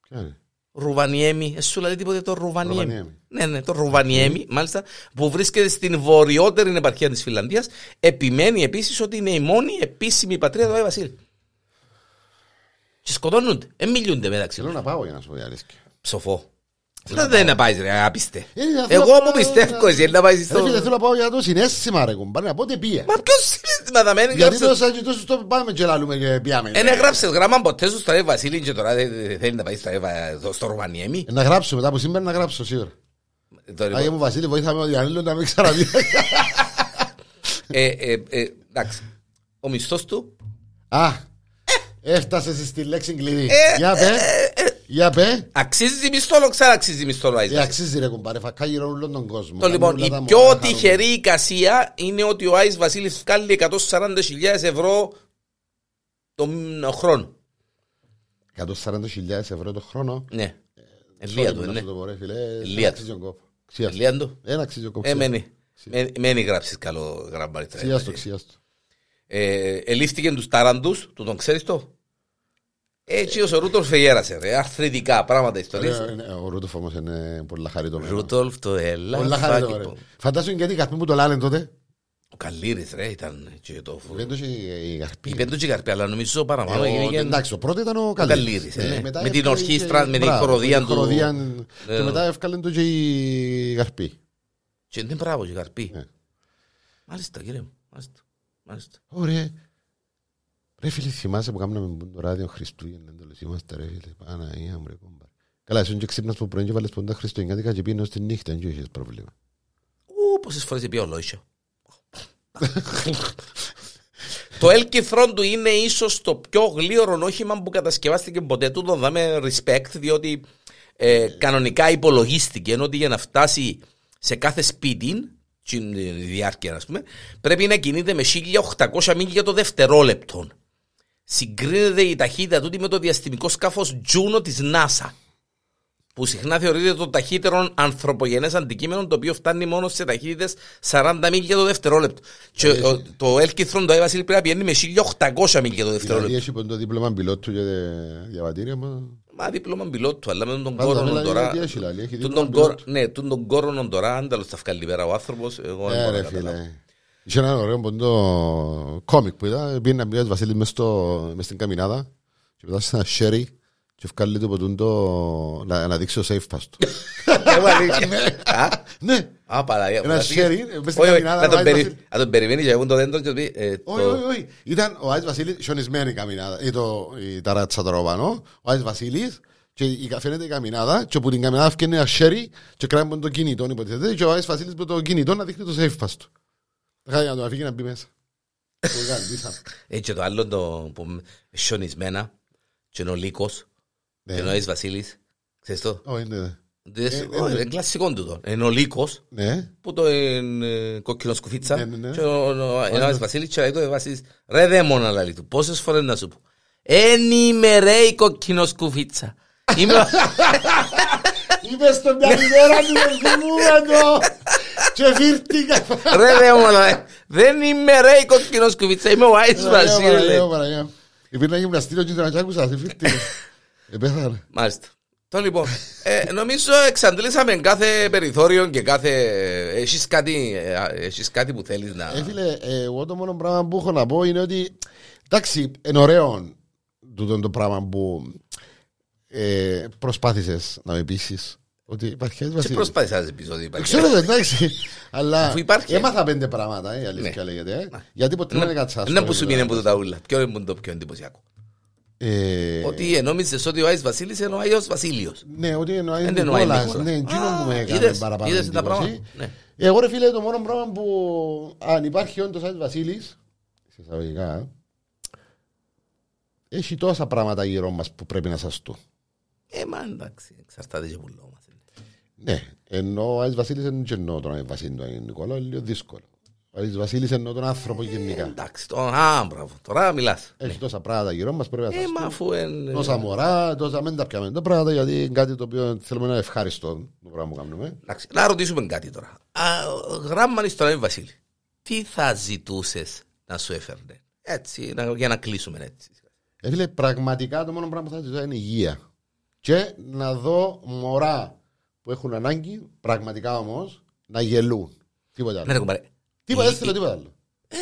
Ποια είναι; Ρουβανιέμι, εσύ σου λέει τίποτε το Ρουβανιέμι. Ρουβανιέμι. Ναι, ναι, το Ρουβανιέμι, μάλιστα, που βρίσκεται στην βορειότερη επαρχία της Φιλανδίας. Επιμένει επίσης ότι είναι η μόνη επίσημη πατρίδα του Άι Βασίλη. Και σκοτώνονται, δεν μιλούνται μεταξύ Θέλω τους. να πάω για να σου πω η αλήθεια. Ψοφό. Δεν δεν να πάεις, ρε, άπιστε. Ε, θέλω να Εγώ πάω που να- πιστεύω, εσύ να πάεις Ρε στο. φίλε, θέλω να πάω για το συνέστημα ρε κουμπάρε, να πω ότι πήγε. Μα ποιος συνέστημα θα μένει, Γιατί γράψε. το σαν και τόσο το πάμε και λαλούμε και πιάμε. Εν έγραψε γράμμα ποτέ σου στο Άι Βασίλη και τώρα δεν δεν θέλει να πάει στο Άι- στο- στο Ρουβανιέμι. Ε, Να γράψω μετά από σήμερα να γράψω σίγουρα. Το λοιπόν- Άγιε μου Βασίλη βοήθαμε ο Διανέλο να μην ξαναδεί. Ε, ε, ε, εντάξει. Ο μισθός του Α, έφτασες στη λέξη κλειδί. Ε, Για πέ, για πέ. αξίζει μισθό, ξέρω αξίζει μισθό ο Άι Ε, αξίζει ρε κουμπάρε, φακά γύρω όλο τον κόσμο. Το λοιπόν, Κάνουν όλα η τα πιο μωρά τυχερή εικασία είναι ότι ο Άις Βασίλης βγάλει 140.000 ευρώ τον χρόνο. χαρούμενα. 140.000 ευρώ το χρόνο. Ναι. Ελία του, Sorry, να ναι. σου το πω, ρε φίλε. Ελία Δεν του. αξίζει τον κόπο. Ξιάστο. Ελία του. Δεν αξίζει τον κόπο. Ε, μένει. Μένει- Μένει γράψεις καλό γραμμάρι. Ξιάστο, ξιάστο. Ε, Ελήφθηκε τους τάραντους, του τον ξέρεις το; Έτσι ως ο Ρούτολφ Φεγέρασε, ρε. Αρθρητικά πράγματα ιστορίες. Ε, ε, Ο Ρούτοφ όμως είναι πολλά χαριτωμένο. Ρούτολφ το έλα. Πολλά φάκι χαριτωμένο. πω. Φαντάσου γιατί οι καρποί μου το λένε τότε. Ο Καλύρης ρε ήταν και το φου- Δεν το είχε η καρπή. Είπε το και η καρπή, αλλά νομίζω παραπάνω Ε, έγινε ο- και- Εντάξει, ο πρώτος ήταν ο Καλύρης, Καλύρης. ε, ναι. μετά Με την έφκαλε ορχήστρα, και- με την μπράβο, χοροδία με του. την χοροδία, Ε, Και μετά έφκαλε το και η καρπή. Και είναι μπράβο και η καρπή. Ναι. Μάλιστα κύριε μου. Μάλιστα. Μάλιστα. Ωραία. Ρε φίλε, θυμάσαι που κάναμε το ράδιο Χριστούγεννα, τέλος είμαστε ρε φίλε, Παναγία μου ρε κόμπα. Καλά, εσύ και ξύπνας που πρωί και βάλες πόντα Χριστουγεννιάτικα και πίνω στη νύχτα, δεν είχες πρόβλημα. πόσες φορές είπε ο Λόισιο. Το Elkithron του είναι ίσως το πιο γλύωρο όχημα που κατασκευάστηκε ποτέ του. Το δάμε respect, διότι ε, κανονικά υπολογίστηκε ότι για να φτάσει σε κάθε σπίτι, στην διάρκεια, ας πούμε, πρέπει να κινείται με 1800 μίλια το δευτερόλεπτο. Συγκρίνεται η ταχύτητα τούτη με το διαστημικό σκάφος Juno της NASA που συχνά θεωρείται το ταχύτερο ανθρωπογενές αντικείμενο το οποίο φτάνει μόνο σε ταχύτητες 40 μίλια το δευτερόλεπτο. Και ο- το Elkithron το Εύασιλ πρέπει να πηγαίνει με 1800 μίλια το Δηλαδή δευτερόλεπτο. έχει πον το δίπλωμα πιλότου για διαβατήρια μου. Μα δίπλωμα πιλότου, αλλά με τον Πάντα κόρο μιλάει τώρα. γιατί έχει, λέει, έχει τον δίπλωμα κόρο- πιλότου. Ναι, τον τον κόρο τώρα, άνταλος θα βγάλει πέρα ο άνθρωπος. Εγώ δεν Ε, μπορώ ρε να καταλάβω. φίλε. Είχε ένα ωραίο ποντό κόμικ που είδα. Πήγαινε να μιλάει Βασίλης μες, στο, μες στην καμινάδα και μετά σε ένα σέρι και βγάλει το ποτούν το να, να δείξει το safe pass του. Ε, μα αλήθεια. Α, ναι, Α, Παναγία. Ένα να σέρι, δείξεις- μες στην Όχι, όχι, καμινάδα, να τον βάζει περι- Βασίλη. να τον περιμένει για να βγουν το δέντρο και να πει. ε, όχι, το- όχι, όχι. Ήταν ο Άις Βασίλης σιωνισμένη η καμινάδα, ή το, η ταράτσα τώρα πάνω, ο Άις Βασίλης και η, φαίνεται η καμινάδα και από την καμινάδα φτιάχνει ένα σέρι και κράει με το κινητό υποτίθεται και ο Άις Βασίλης με το κινητό να δείχνει το safe pass του. Θα να το αφήγει να μπει μέσα. Το κάνει, μπήσα. Ε, και το άλλο το που με- σιωνισμένα και είναι ο Λύκος Ναι. και είναι ο Άης Βασίλης. Ξέρεις το; Όχι, ναι, ναι. Δεν- ε, όχι, ναι. Είναι κλασικό του το. Είναι ο Λύκος Ναι. που το είναι κόκκινο σκουφίτσα Ναι, ναι, ναι. και ο- ο- είναι ο Άης Βασίλης και λέει το Βασίλης ρε δαίμονα λαλή του πόσες φορές να σου πω Εν είμαι ρε η κόκκινο σκουφίτσα Είμαι ο- Είπες το μια ημέρα του δεν θυμούμε το και φύρτηκα. ρε δαίμονα ρε. δεν είμαι ρε η κόκκινο σκουφίτσα είμαι ο Άης Βασίλης λέει. Υπήρχε ένα γυμναστήριο και τον άκουσα, σε φύρτηκα. Επέθανε. Μάλιστα. Το λοιπόν, ε, νομίζω εξαντλήσαμε κάθε περιθώριο και κάθε. Έχεις κάτι, ε, έχεις κάτι που θέλεις να. Ε, φίλε, ε, εγώ το μόνο πράγμα που έχω να πω είναι ότι εντάξει, είναι ωραίο τούτο το πράγμα που ε, προσπάθησες να με πείσεις ότι υπάρχει ένας Σε Βασίλης. προσπάθησα να επεισόδιο υπάρχει. Ξέρω το εντάξει, αλλά Αφού υπάρχει. έμαθα πέντε πράγματα, ε, η αλήθεια Ναι. λέγεται. ε. Γιατί ποτέ δεν έκατσα. Ναι, που σου μείνει από το ταούλα. Ποιο είναι το πιο εντυπωσιακό; Ε, Ότι νόμιζες ότι ο Άης Βασίλης είναι ο Άγιος Βασίλειος. Ναι, ότι εννοεί Δεν εννοεί Νικόλας. Νικόλα. Ναι, εκείνο Α, που με έκανε είδες, παραπάνω είδες τα εντύπωση. πράγματα. Ναι. Εγώ ρε φίλε, το μόνο πράγμα που αν υπάρχει όντως ένας Βασίλης, σε εισαγωγικά, έχει τόσα πράγματα γύρω μας που πρέπει να σας το. Ε, μα εντάξει, εξαρτάται και που λόγω μας. Ναι, ενώ ο Άης Βασίλης δεν εννοώ τον Άης Βασίλη τον Άγιο Νικόλα, είναι λίγο δύσκολο. Ο Άης Βασίλης εννοώ τον άνθρωπο γενικά. Εντάξει, το, α, μπράβο, τώρα μιλάς. Έχει τόσα πράγματα γύρω μας πρέπει να Ε, σας μα το. αφού είναι... Τόσα μωρά, τόσα μην τα πιάμε τα πράγματα, γιατί είναι κάτι το οποίο θέλουμε να είναι ευχάριστο το πράγμα που κάνουμε. Εντάξει, να ρωτήσουμε κάτι τώρα. Α, γράμμα στον Άγιο Βασίλη. Τι θα ζητούσες να σου έφερνε; Έτσι, να- για να κλείσουμε έτσι. Ε, φίλε, πραγματικά το μόνο πράγμα που θα ζητώ είναι υγεία. Και να δω μωρά που έχουν ανάγκη, πραγματικά όμως, να γελούν. Τίποτα Ναι, ρε άλλο. κουμπάρε. Τίποτα, η- δεν θέλω τίποτα άλλο. Ε,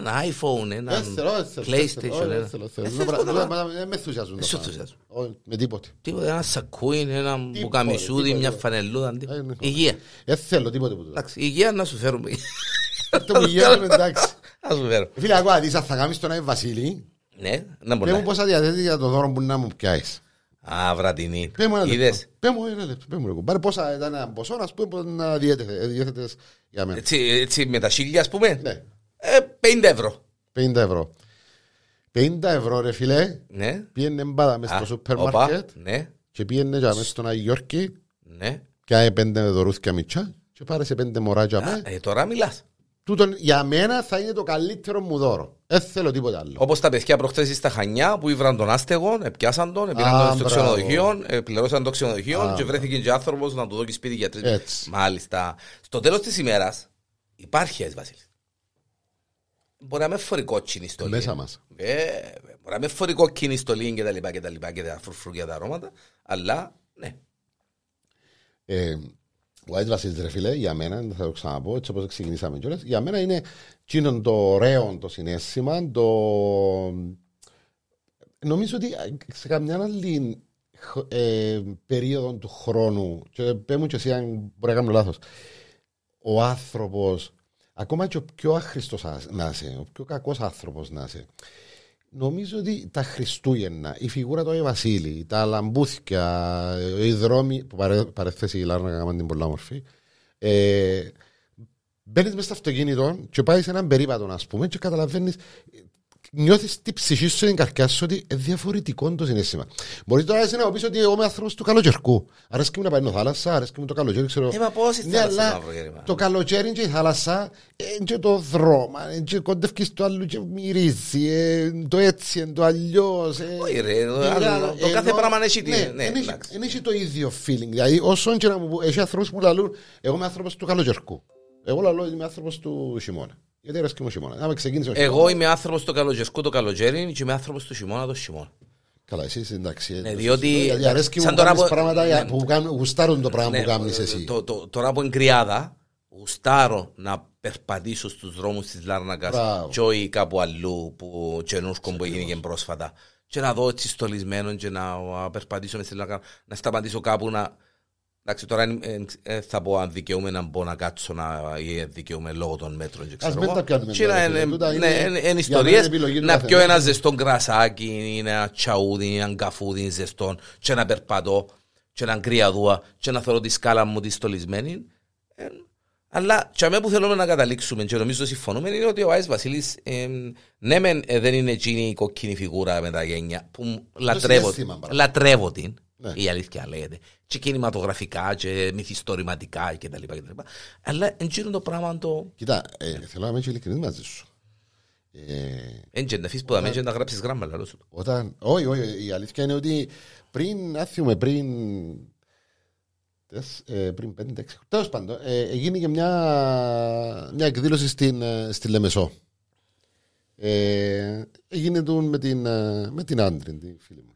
Ένα iPhone, ένα Δεν θέλω, δεν θέλω, δεν PlayStation. θέλω, δεν ένα- θέλω, Ε, θέλω. θες Δεν τίποτα πρα- άλλο. Δεν με ενθουσιάζουν. Δεν τα σου πράγματα. ενθουσιάζουν. Όχι, Με τίποτε. Τίποτα, ένα σακούιν, ένα μπουκαμισούδι, τίποτα, μια τίποτα. φανελούδα. Ε, τίποτα. ναι. Υγεία. Δεν θέλω τίποτε που το. Εντάξει, υγεία να σου φέρουμε. Αυτό που γίνεται εντάξει. Να σου φέρω. Ε, Φίλε, ακούω, δεις, αν θα κάνεις τον Άι Βασίλη, Ναι, να πέ μου μπορεί. πόσα διαθέτεις για το δώρο που να μου πιάσεις. Α, βραδινή. Πέ μου ένα λεπτό. Είδες; Πέ μου ένα λεπτό. Πέ μου, ρε κουμπάρε, πόσα ήταν ένα ποσό, ας πούμε, που να διέθετε- διέθετες για μένα. Έτσι, έτσι με τα σίλια, ας πούμε; Ναι. Ε, 50 ευρώ. 50 ευρώ. 50 ευρώ ρε φίλε, Ναι. πήγαινε μπάδα μες Α, στο σούπερ όπα, μάρκετ Ναι, και πήγαινε για μες στον Άγιο Γιώργη ναι. και άει πέντε δωρούθια μητσά και πάρε σε πέντε μωρά για Α, μέ. ε, τώρα μιλάς. Τούτον για μένα θα είναι το καλύτερο μου δώρο. Δεν θέλω τίποτα άλλο. Όπως τα παιδιά προχθές στα Χανιά που ήβραν τον άστεγο, πιάσαν τον, πήραν Α, τον στο μπράβο. ξενοδοχείο, ε, πληρώσαν το ξενοδοχείο Α, και βρέθηκε και άνθρωπος να του δώσει σπίτι για τρει Έτσι. Μάλιστα. Στο τέλος της ημέρας υπάρχει ένας Βασίλης. Μπορεί να με φορεί κόκκινη στολή. Μέσα μας. Ε, μπορεί να με φορεί κόκκινη στολή και τα λοιπά και τα λοιπά και τα φρουφρούκια τα αρώματα. Αλλά ναι. Ε, ο Άις Βασίλης ρε φίλε, για μένα, δεν θα το ξαναπώ, έτσι όπως ξεκινήσαμε κιόλας, για μένα είναι εκείνο το ωραίο το συνέστημα, το... Νομίζω ότι σε καμιά άλλη ε, περίοδο του χρόνου, και πέ μου και εσύ αν μπορεί να κάνω λάθος, ο άνθρωπος, ακόμα και ο πιο άχρηστος να είσαι, ο πιο κακός άνθρωπος να είσαι, Νομίζω ότι τα Χριστούγεννα, η φιγούρα του Άγιου Βασίλη, τα λαμπούθια, οι δρόμοι, που παρέ, παρέθεση η Λάρα να κάνουμε την πολλά μορφή, ε, Μπαίνεις μέσα στο αυτοκίνητο και πάει σε έναν περίπατο, ας πούμε, και καταλαβαίνεις νιώθεις την ψυχή σου στην καρδιά σου ότι είναι διαφορετικό το συνέστημα. Μπορεί τώρα εσύ να πεις ότι εγώ είμαι άνθρωπος του καλοκαιρικού. Αρέσκει μου να πάει στη θάλασσα, αρέσκει μου το καλοκαίρι, ξέρω. Ε, μα πώς η Ναι, θάλασσα αλλά μαύρο γέρημα. το καλοκαίρι και η θάλασσα είναι και το δρόμο, είναι και κοντεύκεις το άλλο και μυρίζει, ε, το έτσι, ε, το αλλιώς. ε. Όχι, ρε, το Ε, άλλο, άλλο, το κάθε ενώ- πράγμα έχει τη- Ναι, ναι, εν έχει- εντάξει. εν έχει το ίδιο feeling. Δηλαδή, όσον και να μου πω, έχει ανθρώπους που λαλούν, εγώ είμαι άνθρωπος του καλοκαιρικού. Εγώ λαλώ είμαι άνθρωπος του χειμώνα. Γιατί αρέσκει μου ο χειμώνα. Άμα ξεκίνησε ο Εγώ χειμώνας- είμαι άνθρωπος το καλοκαιρικό το καλοκαίρι και είμαι άνθρωπος του χειμώνα το χειμώνα. Καλά, εσύ είσαι εντάξει. ε, Ναι, το διότι- σωστό, γιατί αρέσκει μου σαν να τώρα κάνεις που- πράγματα ναι. για- που κάνουν- γουστάρουν το πράγμα Ναι, που κάνεις εσύ. το- το- Τώρα που είναι κρυάδα, γουστάρω να περπατήσω στους δρόμους της Λάρνακας Μπράβο. και όχι κάπου αλλού που τσενούσκο που έγινε και πρόσφατα. Και να δω έτσι στολισμένο και να α, περπατήσω μες στη Λάρνακα, να σταματήσω κάπου να. Εντάξει, τώρα ε, ε, ε, θα πω αν δικαιούμαι να μπω να κάτσω να, ή ε, δικαιούμαι λόγω των μέτρων. Και ξέρω μην εγώ. τα πιάνουμε Και τώρα, να- φίλε. ε, Τούτα ναι, είναι- είναι- είναι για μένα ιστορίες. είναι επιλογή του Να πιω καθενός. ένα ζεστό κρασάκι, ή ένα τσαούδι, ή ένα καφούδι ζεστό, και να περπατώ, και να κρυαδούα, και να θεωρώ τη σκάλα μου τη στολισμένη. Ε, αλλά και αμέ που θέλουμε να καταλήξουμε και νομίζω συμφωνούμε είναι ότι ο Άης Βασίλης ε, ναι μεν ε, δεν είναι εκείνη η κοκκινή φιγούρα με τα γένια που λατρεύω, συναίσθημα, μπράβο. λατρεύω την Ναι. η αλήθεια λέγεται και κινηματογραφικά και μυθιστορηματικά και τα λοιπά και τα λοιπά αλλά εκείνο το πράγμα το Κοίτα, ε, θέλω να είμαι και ειλικρινής μαζί σου. Ε, έντια να αφήσεις που δαμε και να γράψεις γράμμα λαλό σου Όταν, όχι, όχι, η αλήθεια είναι ότι πριν, άθιουμε πριν, τεσ- ε, πριν πέντε, έξι, τέλος πάντων, ε, έγινε και μια, μια εκδήλωση στην, ε, στη Λεμεσό. Ε, έγινε του με την, ε, με την Άντριν, τη φίλη μας,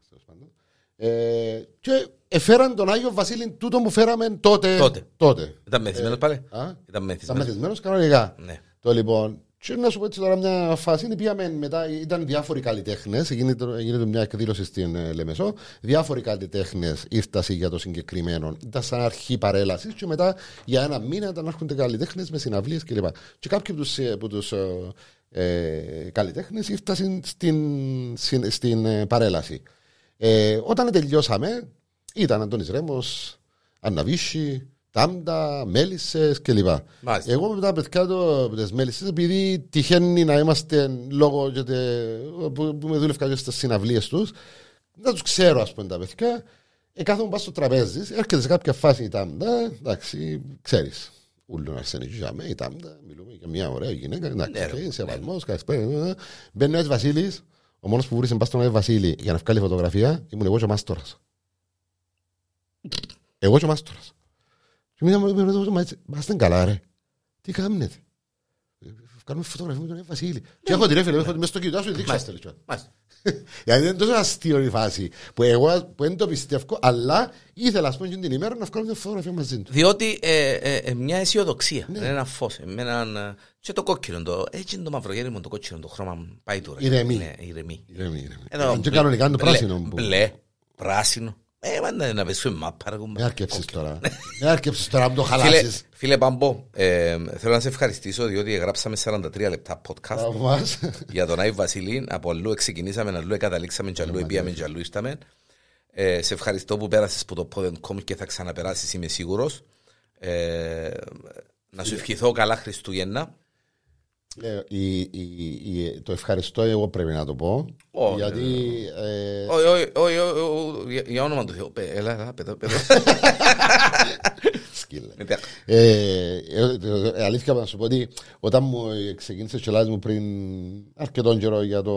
τέλος πάντων. Ε, και εφέραν τον Άγιο Βασίλη τούτο που φέραμε τότε. Τότε. τότε. ήταν μεθυσμένος πάλι Α, ήταν Ήταν μεθυσμένος μεθυσμένος κανονικά. ναι Το λοιπόν, και να σου πω έτσι τώρα μια φάση, πήγαμε μετά, ήταν διάφοροι καλλιτέχνες, έγινε, το- έγινε το μια εκδήλωση στην ε, Λεμεσό. Διάφοροι καλλιτέχνες ήρθαν για το συγκεκριμένο. Ήταν σαν αρχή παρέλασης και μετά για ένα μήνα ήταν να έρχονται καλλιτέχνες με συναυλίες κλπ. Και κάποιοι από τους από τους, ε, ε, καλλιτέχνες ήρθαν στην, στην, στην, ε, παρέλαση. Ε, όταν τελειώσαμε, ήταν Αντώνης Ρέμος, Ανναβίση, Τάμτα, Μέλισσες κλπ. Μάλιστα. Εγώ με τα παιδιά του, με τις μέλισσες, επειδή τυχαίνει να είμαστε λόγω και τε- που, που με δούλευκα και στις συναυλίες τους, να τους ξέρω ας πούμε τα παιδιά, ε, κάθομαι πάω στο τραπέζι, έρχεται σε κάποια φάση η Τάμτα, εντάξει, ξέρεις. Ούλον αρσένει και για μέ, η Τάμτα, μιλούμε για μια ωραία γυναίκα, Ναι, εντάξει, ρε, okay, σεβασμός, καλησπέρα. ε, Μπαίνει ο Άης Βασίλης, ο μόνος που βρίσκεται μπας στον Άη Βασίλη για να βγάλει φωτογραφία, ήμουν εγώ και ο Μάστορας. Εγώ και ο Μάστορας. Και μίλαμε με τον Μάστορα, «Μα έτσι, μας δεν καλά ρε. Τι κάνετε. Ε, Κάνουμε φωτογραφία με τον Άη Βασίλη. Και έχω τη ρε φίλε, έχω τη μέσα στο κινητό σου, δείξαστε. λέει. Μάλιστα. Γιατί είναι τόσο αστείο η φάση που εγώ που δεν το πιστεύω, αλλά ήθελα ας πούμε και την ημέρα να βγάλω μια φωτογραφία μαζί του. Διότι ε, ε, ε, μια αισιοδοξία, Ναι. είναι ένα φω. Και το κόκκινο, το, έτσι είναι το μαυρογέρι μου, το κόκκινο, το χρώμα πάει τώρα. Ηρεμεί. Ναι, ηρεμεί. Ηρεμή, ηρεμή. Εδώ, Και μπλε- κανονικά είναι το μπλε- πράσινο. που- Μπλε, πράσινο. Ε, μάνα να πέσουμε μάπα. ρε, κουμπά. Με άρκεψες τώρα. Με άρκεψες τώρα να το Φίλε, χαλάσεις. φίλε Παμπό, ε, θέλω να σε ευχαριστήσω διότι γράψαμε 43 λεπτά podcast Από μας. για τον Άι Βασίλη. Από αλλού ξεκινήσαμε, αλλού καταλήξαμε, και αλλού επίαμε, και αλλού ήρθαμε. Ε, σε ευχαριστώ που πέρασες που το podcast και θα ξαναπεράσεις, είμαι σίγουρος. Ε, να σου ευχηθώ καλά Χριστούγεννα. Ε, η- η- η- Το ευχαριστώ εγώ πρέπει να το πω. Ω, Γιατί ε, Όχι, όχι, όχι, όχι, όχι, για- για όνομα του Θεού. Πε- Έλα, έλα, παιδό, παιδό. σκύλε. Ναι, παι- Ε, ε, ε, αλήθεια να σου πω ότι όταν μου ξεκίνησε το μου πριν αρκετόν καιρό για το,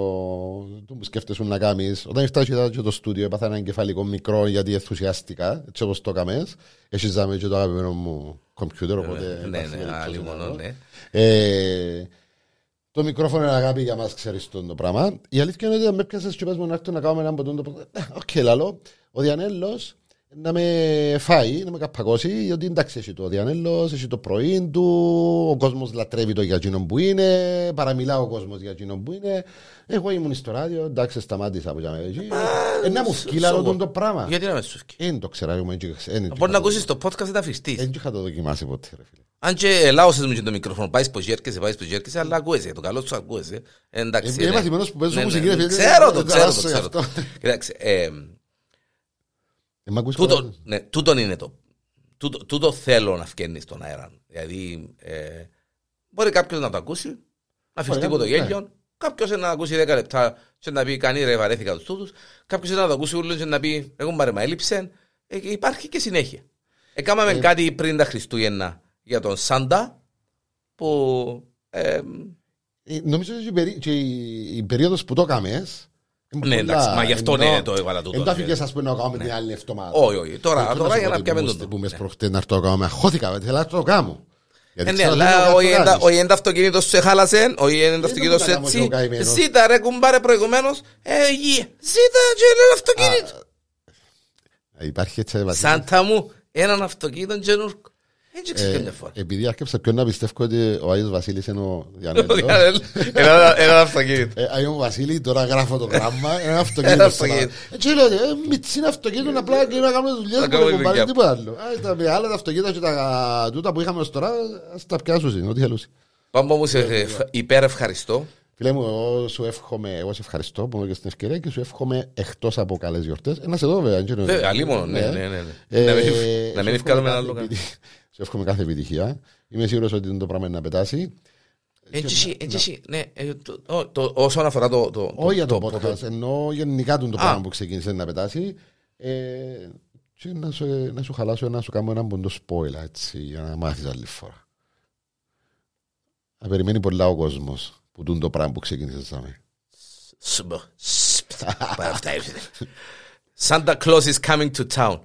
το που σκέφτεσαι να κάνεις, όταν ήρθα και είδα και το στούντιο, έπαθα ένα εγκεφαλικό μικρό γιατί ενθουσιάστηκα, έτσι όπως το έκαμες. Έχει ζάμε και το αγαπημένο μου κομπιούτερ, οπότε. Ναι, υπάρχει ναι, περίπτωση άλλη να μόνο, δω. ναι. Ε, το μικρόφωνο είναι αγάπη για μας, ξέρεις το, το πράγμα. Η αλήθεια είναι ότι αν με πιάσες και πες μου να έρθω να κάνουμε ένα από το πράγμα. Ε, Οκ, λαλό. Ο Διανέλος να με φάει, να με καπακώσει, γιατί εντάξει έχει το Διανέλος, έχει το πρωί του, ο κόσμος λατρεύει το για εκείνον που είναι, παραμιλά ο κόσμος για εκείνον που είναι. Εγώ ήμουν στο ράδιο, εντάξει σταμάτησα από εκεί. Ε, να μου σκύλα σοβο- όλο το πράγμα. Γιατί να με σου φκεί; Δεν το ξέρα, εγώ δεν Μπορεί να ακούσεις το podcast να φυστείς. Δεν είχα το δοκιμάσει ποτέ, ρε φίλε. Αν και λάωσες μου και το μικρόφωνο, πάεις πως γέρκεσαι, πάεις πως γέρκεσαι, αλλά ακούεσαι, το καλό σου ακούεσαι. Εντάξει. Ε, είμαι ναι. μαθημένος που παίζω Ναι, μουσική, ναι, ρε φίλε, Ξέρω δεν το, το ξέρω το, κράσω ξέρω γι' το. αυτό. Κοιτάξτε, ε, Ε, μ' ακούς τούτο, καλά; ναι, τούτον είναι το. Τούτο, τούτο θέλω να φκένεις στον αέρα. Δηλαδή, ε, Μπορεί κάποιος να το ακούσει, να φυστεί Ωραία, από το ναι. γέλιο. Κάποιος να ακούσει 10 λεπτά και να πει: Κάνει ρε, βαρέθηκα τους τούτους. Κάποιος να το ακούσει ούλου και να πει: Εγώ μπαρε, μα έλειψε. Ε, υπάρχει και συνέχεια. Έκαναμε Ε, κάτι πριν τα Χριστούγεννα για τον Σάντα που. Ε, Ε, Νομίζω ότι η περί- και η, η περίοδος που το έκαμες Ναι, εντάξει, μα γι' αυτό ναι, το έβαλα τούτο. Δεν το αφήκες ας πούμε να το κάνουμε την άλλη εβδομάδα. όχι, όχι. Τώρα, Ε, τώρα σου για πω να ότι πιάμε που τον μου- το. Που με Ναι. προχτές να έρθω να το κάνω, αχώθηκα, θέλω να το κάνω. Γιατί Ε, ναι, ξέρω ότι αλλά δεν το όχι εν τα- κάνεις. όχι εν τα αυτοκίνητο σου έχαλασε, όχι εν τα αυτοκίνητο σου δεν μου έτσι. κάνω και ο καημένος. Ζήτα ρε κουμπάρε προηγουμένως, ε, γη, ζήτα και ένα αυτοκίνητο. Ε, Υπάρχει έτσι Βασίλη. Σάντα μου, έναν αυτοκίνητο καινούργιο. Έτσι Ε, ξέρει καμιά φορά. Επειδή άρχισα πιο να πιστεύω ότι ο Άγιος Βασίλης είναι ο Διανέλος. Ένα ένα αυτοκίνητο. Ε, Άγιο Βασίλη, τώρα γράφω το γράμμα, ένα Ένα αυτοκίνητο. αυτοκίνητο. Έτσι λέω, ε, μιτσί είναι αυτοκίνητο, απλά και να κάνουμε δουλειές Να που κάνουμε δεν δουλειά. κουμπάρει τίποτα άλλο. Α, Τα με άλλα τα αυτοκίνητα και τα τούτα που είχαμε ως τώρα, ας τα πιάσουν, ό,τι θέλουν. Πάμπο μου, σε υπέρ ευχαριστώ. Φίλε μου, εγώ σου εύχομαι, εγώ σε ευχαριστώ που μου και στην ευκαιρία και σου εύχομαι εκτός από καλές γιορτές. Ένας σε εδώ βέβαια. δεν ξέρω. Βέβαια, αλλήμον, ναι, ναι, ναι, ναι. Ε, Να μην- σου Να εύχομαι μην ευκάλουμε ένα κάθε άλλο. Επιτυχία. Σου εύχομαι κάθε επιτυχία. Είμαι σίγουρος ότι το πράγμα είναι να πετάσει. Έτσι, έτσι, έτσι, ναι, ε, το- το- το- όσον αφορά το... το- Όχι για το το- podcast, εννοώ γενικά το Α. πράγμα που ξεκίνησε να πετάσει. Ε, και να σου, να σου χαλάσω, να σου κάνω ένα ποντό spoiler έτσι, για να μάθεις άλλη φορά. Να περιμένει πολλά ο κόσμος που τούν το πράγμα που ξεκίνησε να με. Σμπο, σπτ, Πάρα αυτά ήρθε. Santa Claus is coming to town.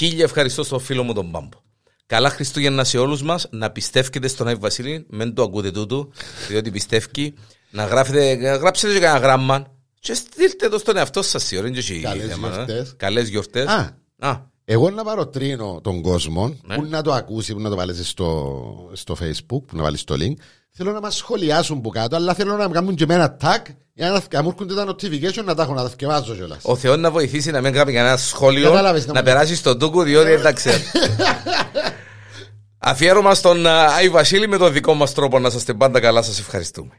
Χίλια ευχαριστώ στον φίλο μου τον Μπάμπο. Καλά Χριστούγεννα σε όλους μας. Να πιστεύετε στον Άι Βασίλη. Μεν το ακούτε τούτου, διότι πιστεύει. Να γράφετε, να γράψετε και κανένα γράμμα. Και στείλτε το στον εαυτό σας σίγουρα. είναι και Καλές θέμα, ε. γιορτές. Καλές γιορτές. Α, Α, Εγώ να παροτρύνω τον κόσμο Ναι. που να το ακούσει, που να το βάλει στο, στο facebook, που να βάλει το link. Θέλω να μας σχολιάσουν που κάτω, αλλά θέλω να μου κάνουν και εμένα tag για να, να μου έρχονται τα notification να τα έχω να τα θυκευάζω κιόλας. ο Θεός να βοηθήσει να μην κάνει κανένα σχόλιο, Κατάλαβες, να να μου- περάσει στον τούκου, διότι δεν τα ξέρει. Αφιέρωμα στον α, Άι Βασίλη με τον δικό μας τρόπο να είστε πάντα καλά. Σας ευχαριστούμε.